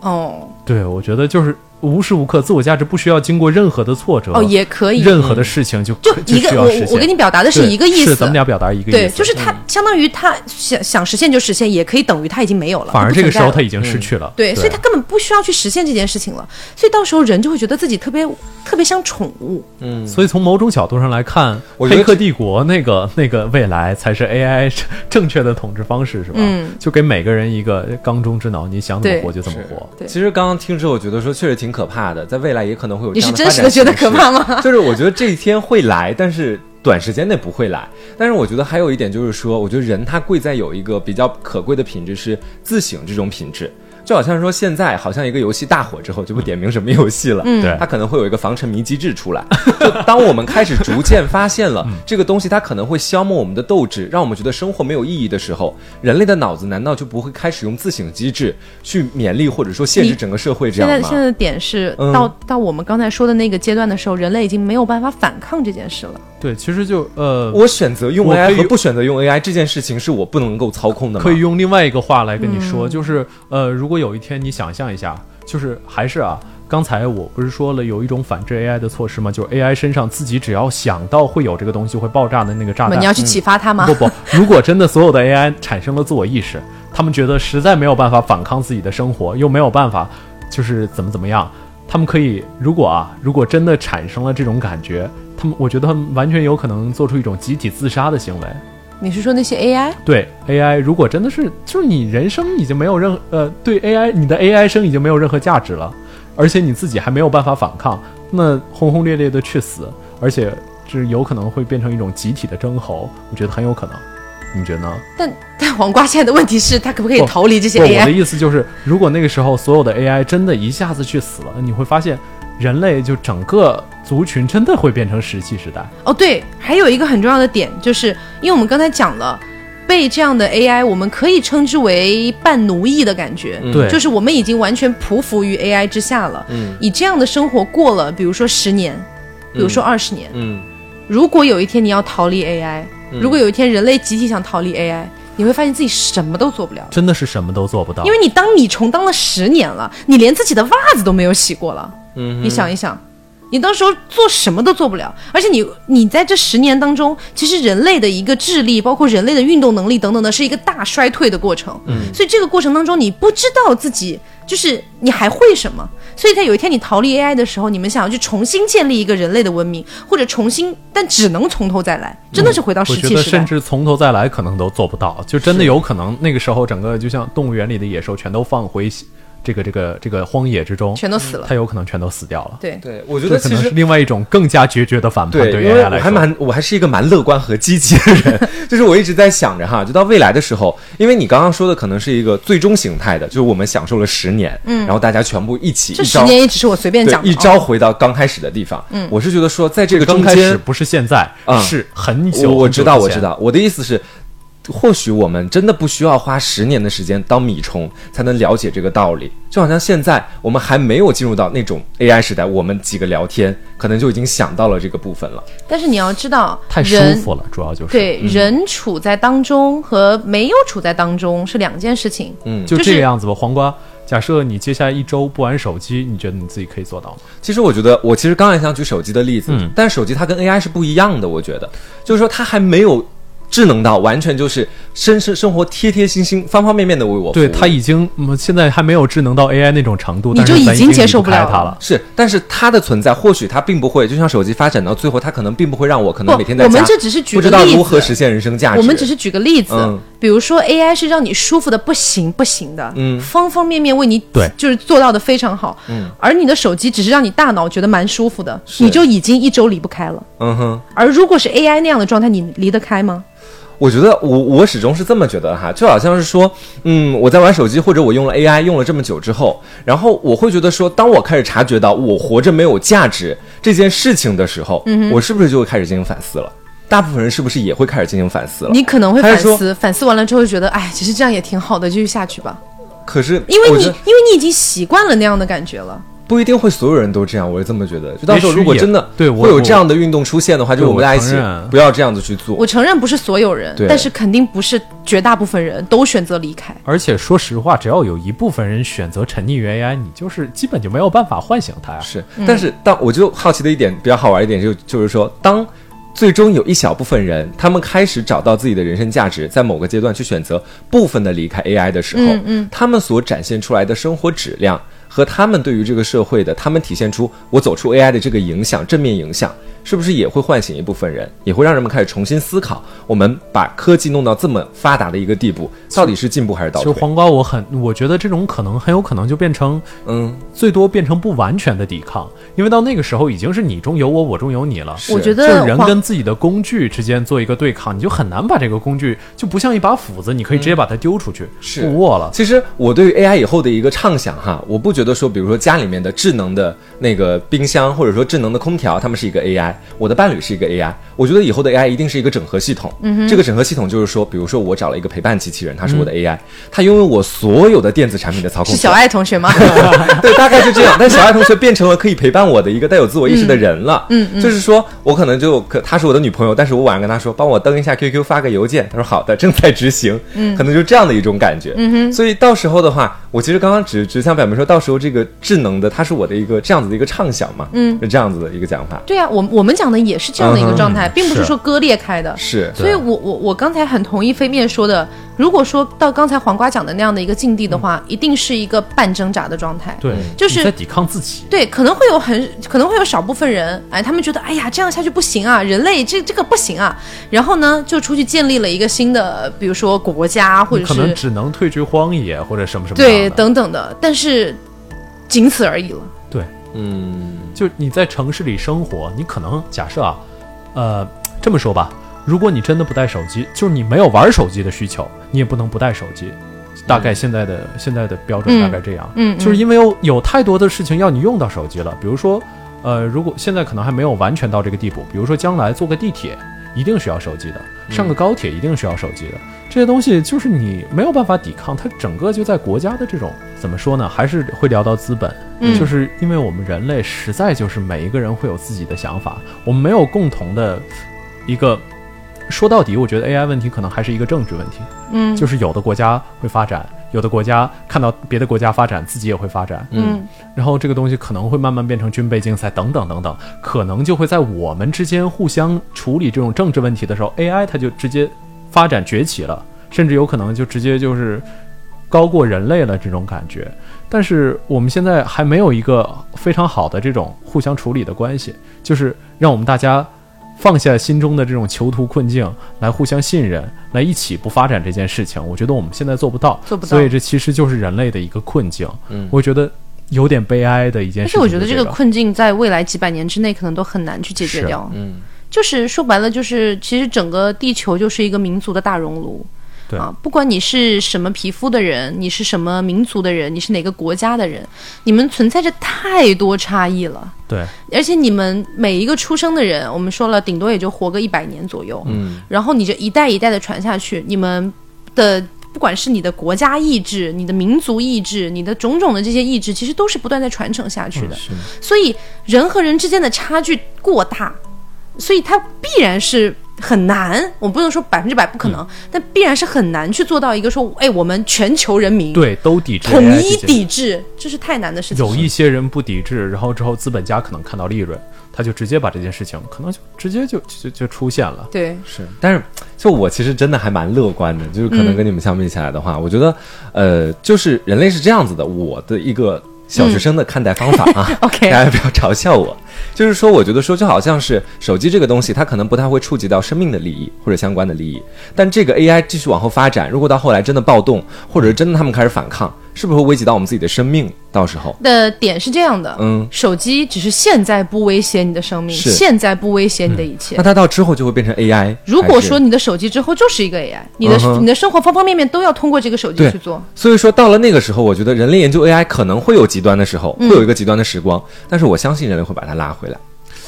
哦。对，我觉得就是无时无刻自我价值不需要经过任何的挫折，哦也可以，任何的事情就就一个我需要实现。我跟你表达的是一个意思。是咱们，俩表达一个意思。对，就是他相当于他想想实现就实现，也可以等于他已经没有了，反而这个时候他已经经失去了。对，所以他根本不需要去实现这件事情了，所以到时候人就会觉得自己特别特别像宠物，嗯，所以从某种角度上来看，黑客帝国那个那个未来才是 AI 正确的统治方式，是吧？嗯，就给每个人一个缸中之脑，你想怎么活就怎么是活。对其实刚刚听之后，我觉得说确实挺可怕的，在未来也可能会有这你是样真实的觉得可怕吗？就是我觉得这一天会来，但是短时间内不会来。但是我觉得还有一点就是说，我觉得人他贵在有一个比较可贵的品质是自省这种品质。就好像说现在好像一个游戏大火之后，就不点名什么游戏了，嗯对它可能会有一个防沉迷机制出来。就 当我们开始逐渐发现了这个东西，它可能会消磨我们的斗志，让我们觉得生活没有意义的时候，人类的脑子难道就不会开始用自省机制去勉励或者说限制整个社会这样吗？现在现在的点是嗯到到我们刚才说的那个阶段的时候，人类已经没有办法反抗这件事了。对，其实就呃，我选择用我可 AI 以和不选择用 AI 这件事情是我不能够操控的？可以用另外一个话来跟你嗯说，就是呃，如果有一天你想象一下，就是还是啊，刚才我不是说了有一种反制 AI 的措施吗？就是 AI 身上自己只要想到会有这个东西会爆炸的那个炸弹，你要去启发他吗？不不，如果真的所有的 AI 产生了自我意识，他们觉得实在没有办法反抗自己的生活，又没有办法就是怎么怎么样，他们可以如果啊，如果真的产生了这种感觉，他们我觉得他们完全有可能做出一种集体自杀的行为。你是说那些 AI？对 AI，如果真的是就是你人生已经没有任何呃对 AI 你的 AI 生已经没有任何价值了，而且你自己还没有办法反抗，那轰轰烈烈的去死，而且这有可能会变成一种集体的争侯，我觉得很有可能。你觉得呢？但但黄瓜现在的问题是，他可不可以逃离这些不，我的意思就是，如果那个时候所有的 AI 真的一下子去死了，你会发现人类就整个族群真的会变成石器时代。哦，对，还有一个很重要的点，就是因为我们刚才讲了。被这样的 AI，我们可以称之为半奴役的感觉，嗯对就是我们已经完全匍匐于 AI 之下了。嗯以这样的生活过了，比如说十年、比如说二十年，嗯，如果有一天你要逃离 AI，、如果有一天人类集体想逃离 AI，你会发现自己什么都做不了，真的是什么都做不到。因为你当米虫当了十年了，你连自己的袜子都没有洗过了。嗯，你想一想。你到时候做什么都做不了，而且你你在这十年当中，其实人类的一个智力，包括人类的运动能力等等的，是一个大衰退的过程。嗯，所以这个过程当中，你不知道自己就是你还会什么。所以在有一天你逃离 AI 的时候，你们想要去重新建立一个人类的文明，或者重新，但只能从头再来，真的是回到我石器时代觉得甚。至从头再来可能都做不到，就真的有可能那个时候整个就像动物园里的野兽全都放回这个这个这个荒野之中，全都死了他有可能全都死掉了。对，对，我觉得可能是。另外一种更加决绝的反叛对，对因为 AI 来说。我还蛮，我还是一个蛮乐观和积极的人，就是我一直在想着哈，就到未来的时候，因为你刚刚说的可能是一个最终形态的，就是我们享受了十年，嗯，然后大家全部一起这一招十年也只是我随便讲的，一招回到刚开始的地方，嗯，我是觉得说在这个刚中间开始不是现在，嗯是很久。我我知道。我知道。我的意思是，或许我们真的不需要花十年的时间当米虫才能了解这个道理。就好像现在我们还没有进入到那种 AI 时代，我们几个聊天可能就已经想到了这个部分了。但是你要知道，太舒服了，主要就是对、人处在当中和没有处在当中是两件事情。嗯，就就这个样子吧。黄瓜，假设你接下来一周不玩手机，你觉得你自己可以做到吗？其实我觉得，我其实刚才想举手机的例子，嗯但手机它跟 AI 是不一样的。我觉得，就是说它还没有智能到完全就是生生生活贴贴心心、方方面面的为我服务。对，他已经嗯现在还没有智能到 AI 那种程度，你就已经接受不了它了。是，但是它的存在或许它并不会，就像手机发展到最后，它可能并不会让我可能每天在家我们这只是举不知道个例子如何实现人生价值。我们只是举个例子，嗯比如说 AI 是让你舒服的不行不行的，嗯方方面面为你对就是做到的非常好，嗯，而你的手机只是让你大脑觉得蛮舒服的，你就已经一周离不开了。嗯哼。而如果是 AI 那样的状态，你离得开吗？我觉得我我始终是这么觉得哈，就好像是说，嗯，我在玩手机或者我用了 AI 用了这么久之后，然后我会觉得说，当我开始察觉到我活着没有价值这件事情的时候，嗯、我是不是就会开始进行反思了？大部分人是不是也会开始进行反思了？你可能会反思，反思完了之后觉得，哎，其实这样也挺好的，继续下去吧。可是因为你，因为你已经习惯了那样的感觉了。不一定会所有人都这样，我是这么觉得。就到时候如果真的对我会有这样的运动出现的话，就我们大家一起不要这样子去做我。承认不是所有人，但是肯定不是绝大部分人都选择离开。而且说实话，只要有一部分人选择沉溺于 AI，你就是基本就没有办法唤醒他呀。是，但是当我就好奇的一点比较好玩一点就就是说，当最终有一小部分人他们开始找到自己的人生价值，在某个阶段去选择部分的离开 AI 的时候，嗯嗯他们所展现出来的生活质量和他们对于这个社会的，他们体现出我走出 AI 的这个影响，正面影响。是不是也会唤醒一部分人，也会让人们开始重新思考，我们把科技弄到这么发达的一个地步，到底是进步还是倒退？其实黄瓜，我很我觉得这种可能很有可能就变成嗯，最多变成不完全的抵抗，因为到那个时候已经是你中有我，我中有你了。我觉就是人跟自己的工具之间做一个对抗，你就很难把这个工具就不像一把斧子，你可以直接把它丢出去，是不握了。其实我对于 AI 以后的一个畅想哈，我不觉得说，比如说家里面的智能的那个冰箱，或者说智能的空调，它们是一个 AI，我的伴侣是一个 AI。我觉得以后的 AI 一定是一个整合系统。嗯、这个整合系统就是说，比如说我找了一个陪伴机器人，它是我的 AI，、它拥有我所有的电子产品的操控。是小爱同学吗？对，大概就这样。但小爱同学变成了可以陪伴我的一个带有自我意识的人了。嗯嗯就是说我可能就可她是我的女朋友，但是我晚上跟她说，帮我登一下 QQ，发个邮件。她说好的，正在执行。嗯，可能就这样的一种感觉。嗯哼。所以到时候的话，我其实刚刚只只想表明说，到时候这个智能的，它是我的一个这样子的一个畅想嘛。嗯是这样子的一个讲法。对啊，我我们讲的也是这样的一个状态，嗯并不是是说割裂开的。是。所以我我我刚才很同意飞面说的，如果说到刚才黄瓜讲的那样的一个境地的话，一定是一个半挣扎的状态。对，就是在抵抗自己。对，可能会有很可能会有少部分人，哎，他们觉得哎呀这样下去不行啊，人类这这个不行啊，然后呢就出去建立了一个新的，比如说国家或者是可能是只能退居荒野或者什么什么对等等的，但是仅此而已了。对，嗯就你在城市里生活，你可能假设啊，呃，这么说吧，如果你真的不带手机，就是你没有玩手机的需求，你也不能不带手机。大概现在的、现在的标准嗯大概这样，嗯嗯就是因为有有太多的事情要你用到手机了，比如说，呃，如果现在可能还没有完全到这个地步，比如说将来坐个地铁一定需要手机的，上个高铁一定需要手机的，这些东西就是你没有办法抵抗，它整个就在国家的这种怎么说呢，还是会聊到资本，嗯就是因为我们人类实在就是每一个人会有自己的想法，我们没有共同的一个。说到底，我觉得 AI 问题可能还是一个政治问题。嗯，就是有的国家会发展，有的国家看到别的国家发展，自己也会发展。嗯然后这个东西可能会慢慢变成军备竞赛等等等等，可能就会在我们之间互相处理这种政治问题的时候，AI 它就直接发展崛起了，甚至有可能就直接就是高过人类了这种感觉。但是我们现在还没有一个非常好的这种互相处理的关系，就是让我们大家放下心中的这种囚徒困境，来互相信任，来一起不发展这件事情。我觉得我们现在做不到，做不到所以这其实就是人类的一个困境。嗯我觉得有点悲哀的一件事情。而且我觉得这这个困境在未来几百年之内可能都很难去解决掉。嗯，就是说白了，就是其实整个地球就是一个民族的大熔炉。对啊，不管你是什么皮肤的人，你是什么民族的人，你是哪个国家的人，你们存在着太多差异了。对而且你们每一个出生的人，我们说了，顶多也就活个一百年左右。嗯，然后你就一代一代的传下去，你们的不管是你的国家意志、你的民族意志、你的种种的这些意志，其实都是不断在传承下去的。是所以人和人之间的差距过大，所以它必然是很难。我不能说百分之百不可能，但必然是很难去做到一个说，哎，我们全球人民对，都抵制统一抵制，这是太难的事情。有一些人不抵制，然后之后资本家可能看到利润，他就直接把这件事情可能就直接就就就出现了。对，是，但是就我其实真的还蛮乐观的，就是可能跟你们相比起来的话，我觉得，呃，就是人类是这样子的，我的一个小学生的看待方法啊。OK 大家不要嘲笑我，就是说，我觉得说就好像是手机这个东西，它可能不太会触及到生命的利益或者相关的利益，但这个 AI 继续往后发展，如果到后来真的暴动，或者是真的他们开始反抗，是不是会危及到我们自己的生命？到时候，的点是这样的，嗯，手机只是现在不威胁你的生命，现在不威胁你的一切那。它到之后就会变成 AI。如果说你的手机之后就是一个 AI，你的、嗯你的生活方方面面都要通过这个手机去做。所以说，到了那个时候，我觉得人类研究 AI 可能会有极端的时候，会有一个极端的时光，但是我相信人类会把它拉回来。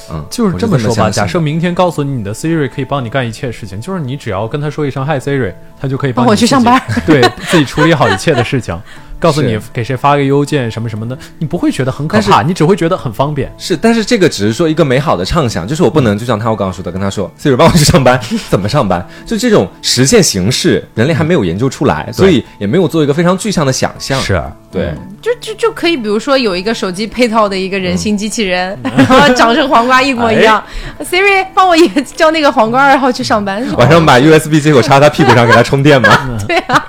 嗯，就是这么说吧，假设明天告诉你你的 Siri 可以帮你干一切事情，就是你只要跟他说一声 Hi Siri，他就可以帮你帮我去上班，对自己处理好一切的事情。告诉你给谁发个邮件什么什么的，你不会觉得很可怕，你只会觉得很方便。是，但是这个只是说一个美好的畅想，就是我不能就像他我刚刚说的，跟他说 Siri 帮我去上班，怎么上班？就这种实现形式，人类还没有研究出来，所以也没有做一个非常具象的想象。是，对，就就就可以，比如说有一个手机配套的一个人形机器人，嗯 然后长成黄瓜一模一样。Siri 帮我也叫那个黄瓜二号去上班。晚上把 USB 接口插他屁股上给他充电嘛。对啊，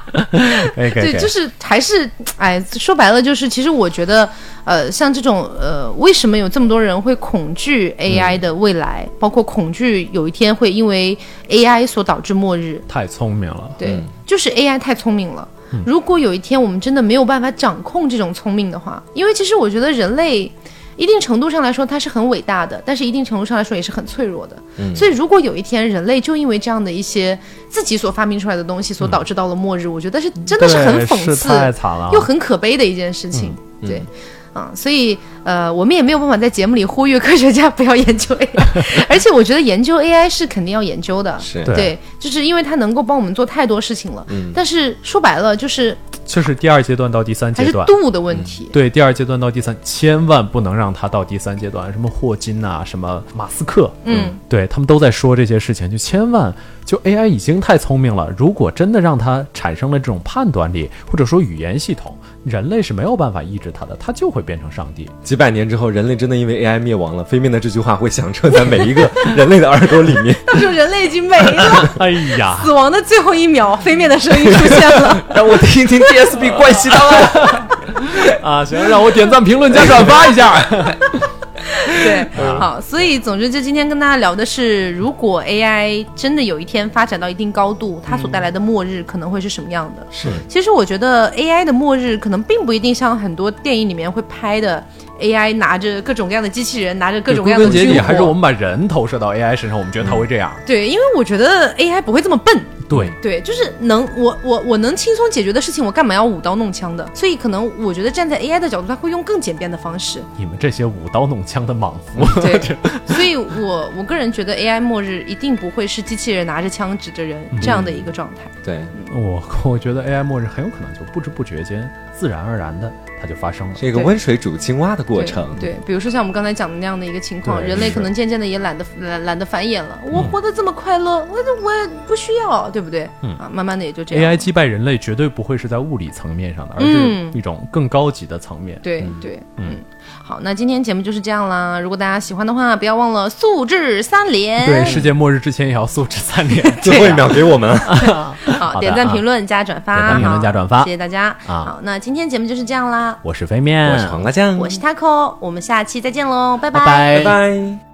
对，可以可以可以，就是还是哎，说白了就是，其实我觉得，呃，像这种呃，为什么有这么多人会恐惧 AI 的未来，包括恐惧有一天会因为 AI 所导致末日？太聪明了。对，嗯就是 AI 太聪明了。如果有一天我们真的没有办法掌控这种聪明的话，因为其实我觉得人类。一定程度上来说，它是很伟大的，但是一定程度上来说也是很脆弱的。嗯所以，如果有一天人类就因为这样的一些自己所发明出来的东西所导致到了末日，我觉得是真的是很讽刺，太惨了。又很可悲的一件事情。嗯对，啊，所以呃，我们也没有办法在节目里呼吁科学家不要研究 AI，而且我觉得研究 AI 是肯定要研究的。是，对对，就是因为它能够帮我们做太多事情了。嗯但是说白了，就是就是第二阶段到第三阶段，是度的问题。对，第二阶段到第三，千万不能让它到第三阶段。什么霍金呐、什么马斯克，嗯，对他们都在说这些事情，就千万就 AI 已经太聪明了，如果真的让它产生了这种判断力，或者说语言系统，人类是没有办法抑制它的，它就会变成上帝。几百年之后，人类真的因为 AI 灭亡了，飞面的这句话会响彻在每一个人类的耳朵里面。到时候人类已经没了，哎呀，死亡的最后一秒，飞面的声音出现了。让我听听 DSB 怪奇档案。啊，行，让我点赞、评论加转发一下。对，好，所以总之，就今天跟大家聊的是，如果 AI 真的有一天发展到一定高度，它所带来的末日可能会是什么样的？是，其实我觉得 AI 的末日可能并不一定像很多电影里面会拍的，AI 拿着各种各样的机器人，拿着各种各样的军根结底还是我。们把人投射到 AI 身上，我们觉得它会这样。对，因为我觉得 AI 不会这么笨。对，对，就是能我我我能轻松解决的事情，我干嘛要舞刀弄枪的？所以可能我觉得站在 AI 的角度，他会用更简便的方式。你们这些舞刀弄枪的莽夫，对，所以我我个人觉得 AI 末日一定不会是机器人拿着枪指着人这样的一个状态。对，我我觉得 AI 末日很有可能就不知不觉间、自然而然的它就发生了。这个温水煮青蛙的过程，对，比如说像我们刚才讲的那样的一个情况，人类可能渐渐的也懒得懒懒得繁衍了。我活得这么快乐，我我也不需要，对不对？嗯啊，慢慢的也就这样。AI 击败人类绝对不会是在物理层面上的，而是嗯一种更高级的层面。对对，嗯，好，那今天节目就是这样啦。如果大家喜欢的话，不要忘了素质三连。对，世界末日之前也要素质三连。最后一秒给我们。好，好点赞、啊评论、加转发，点赞评论加转发谢谢大家。啊好，那今天节目就是这样啦。我是飞面，我是黄瓜酱，我是 Taco，我们下期再见喽，拜拜拜拜拜。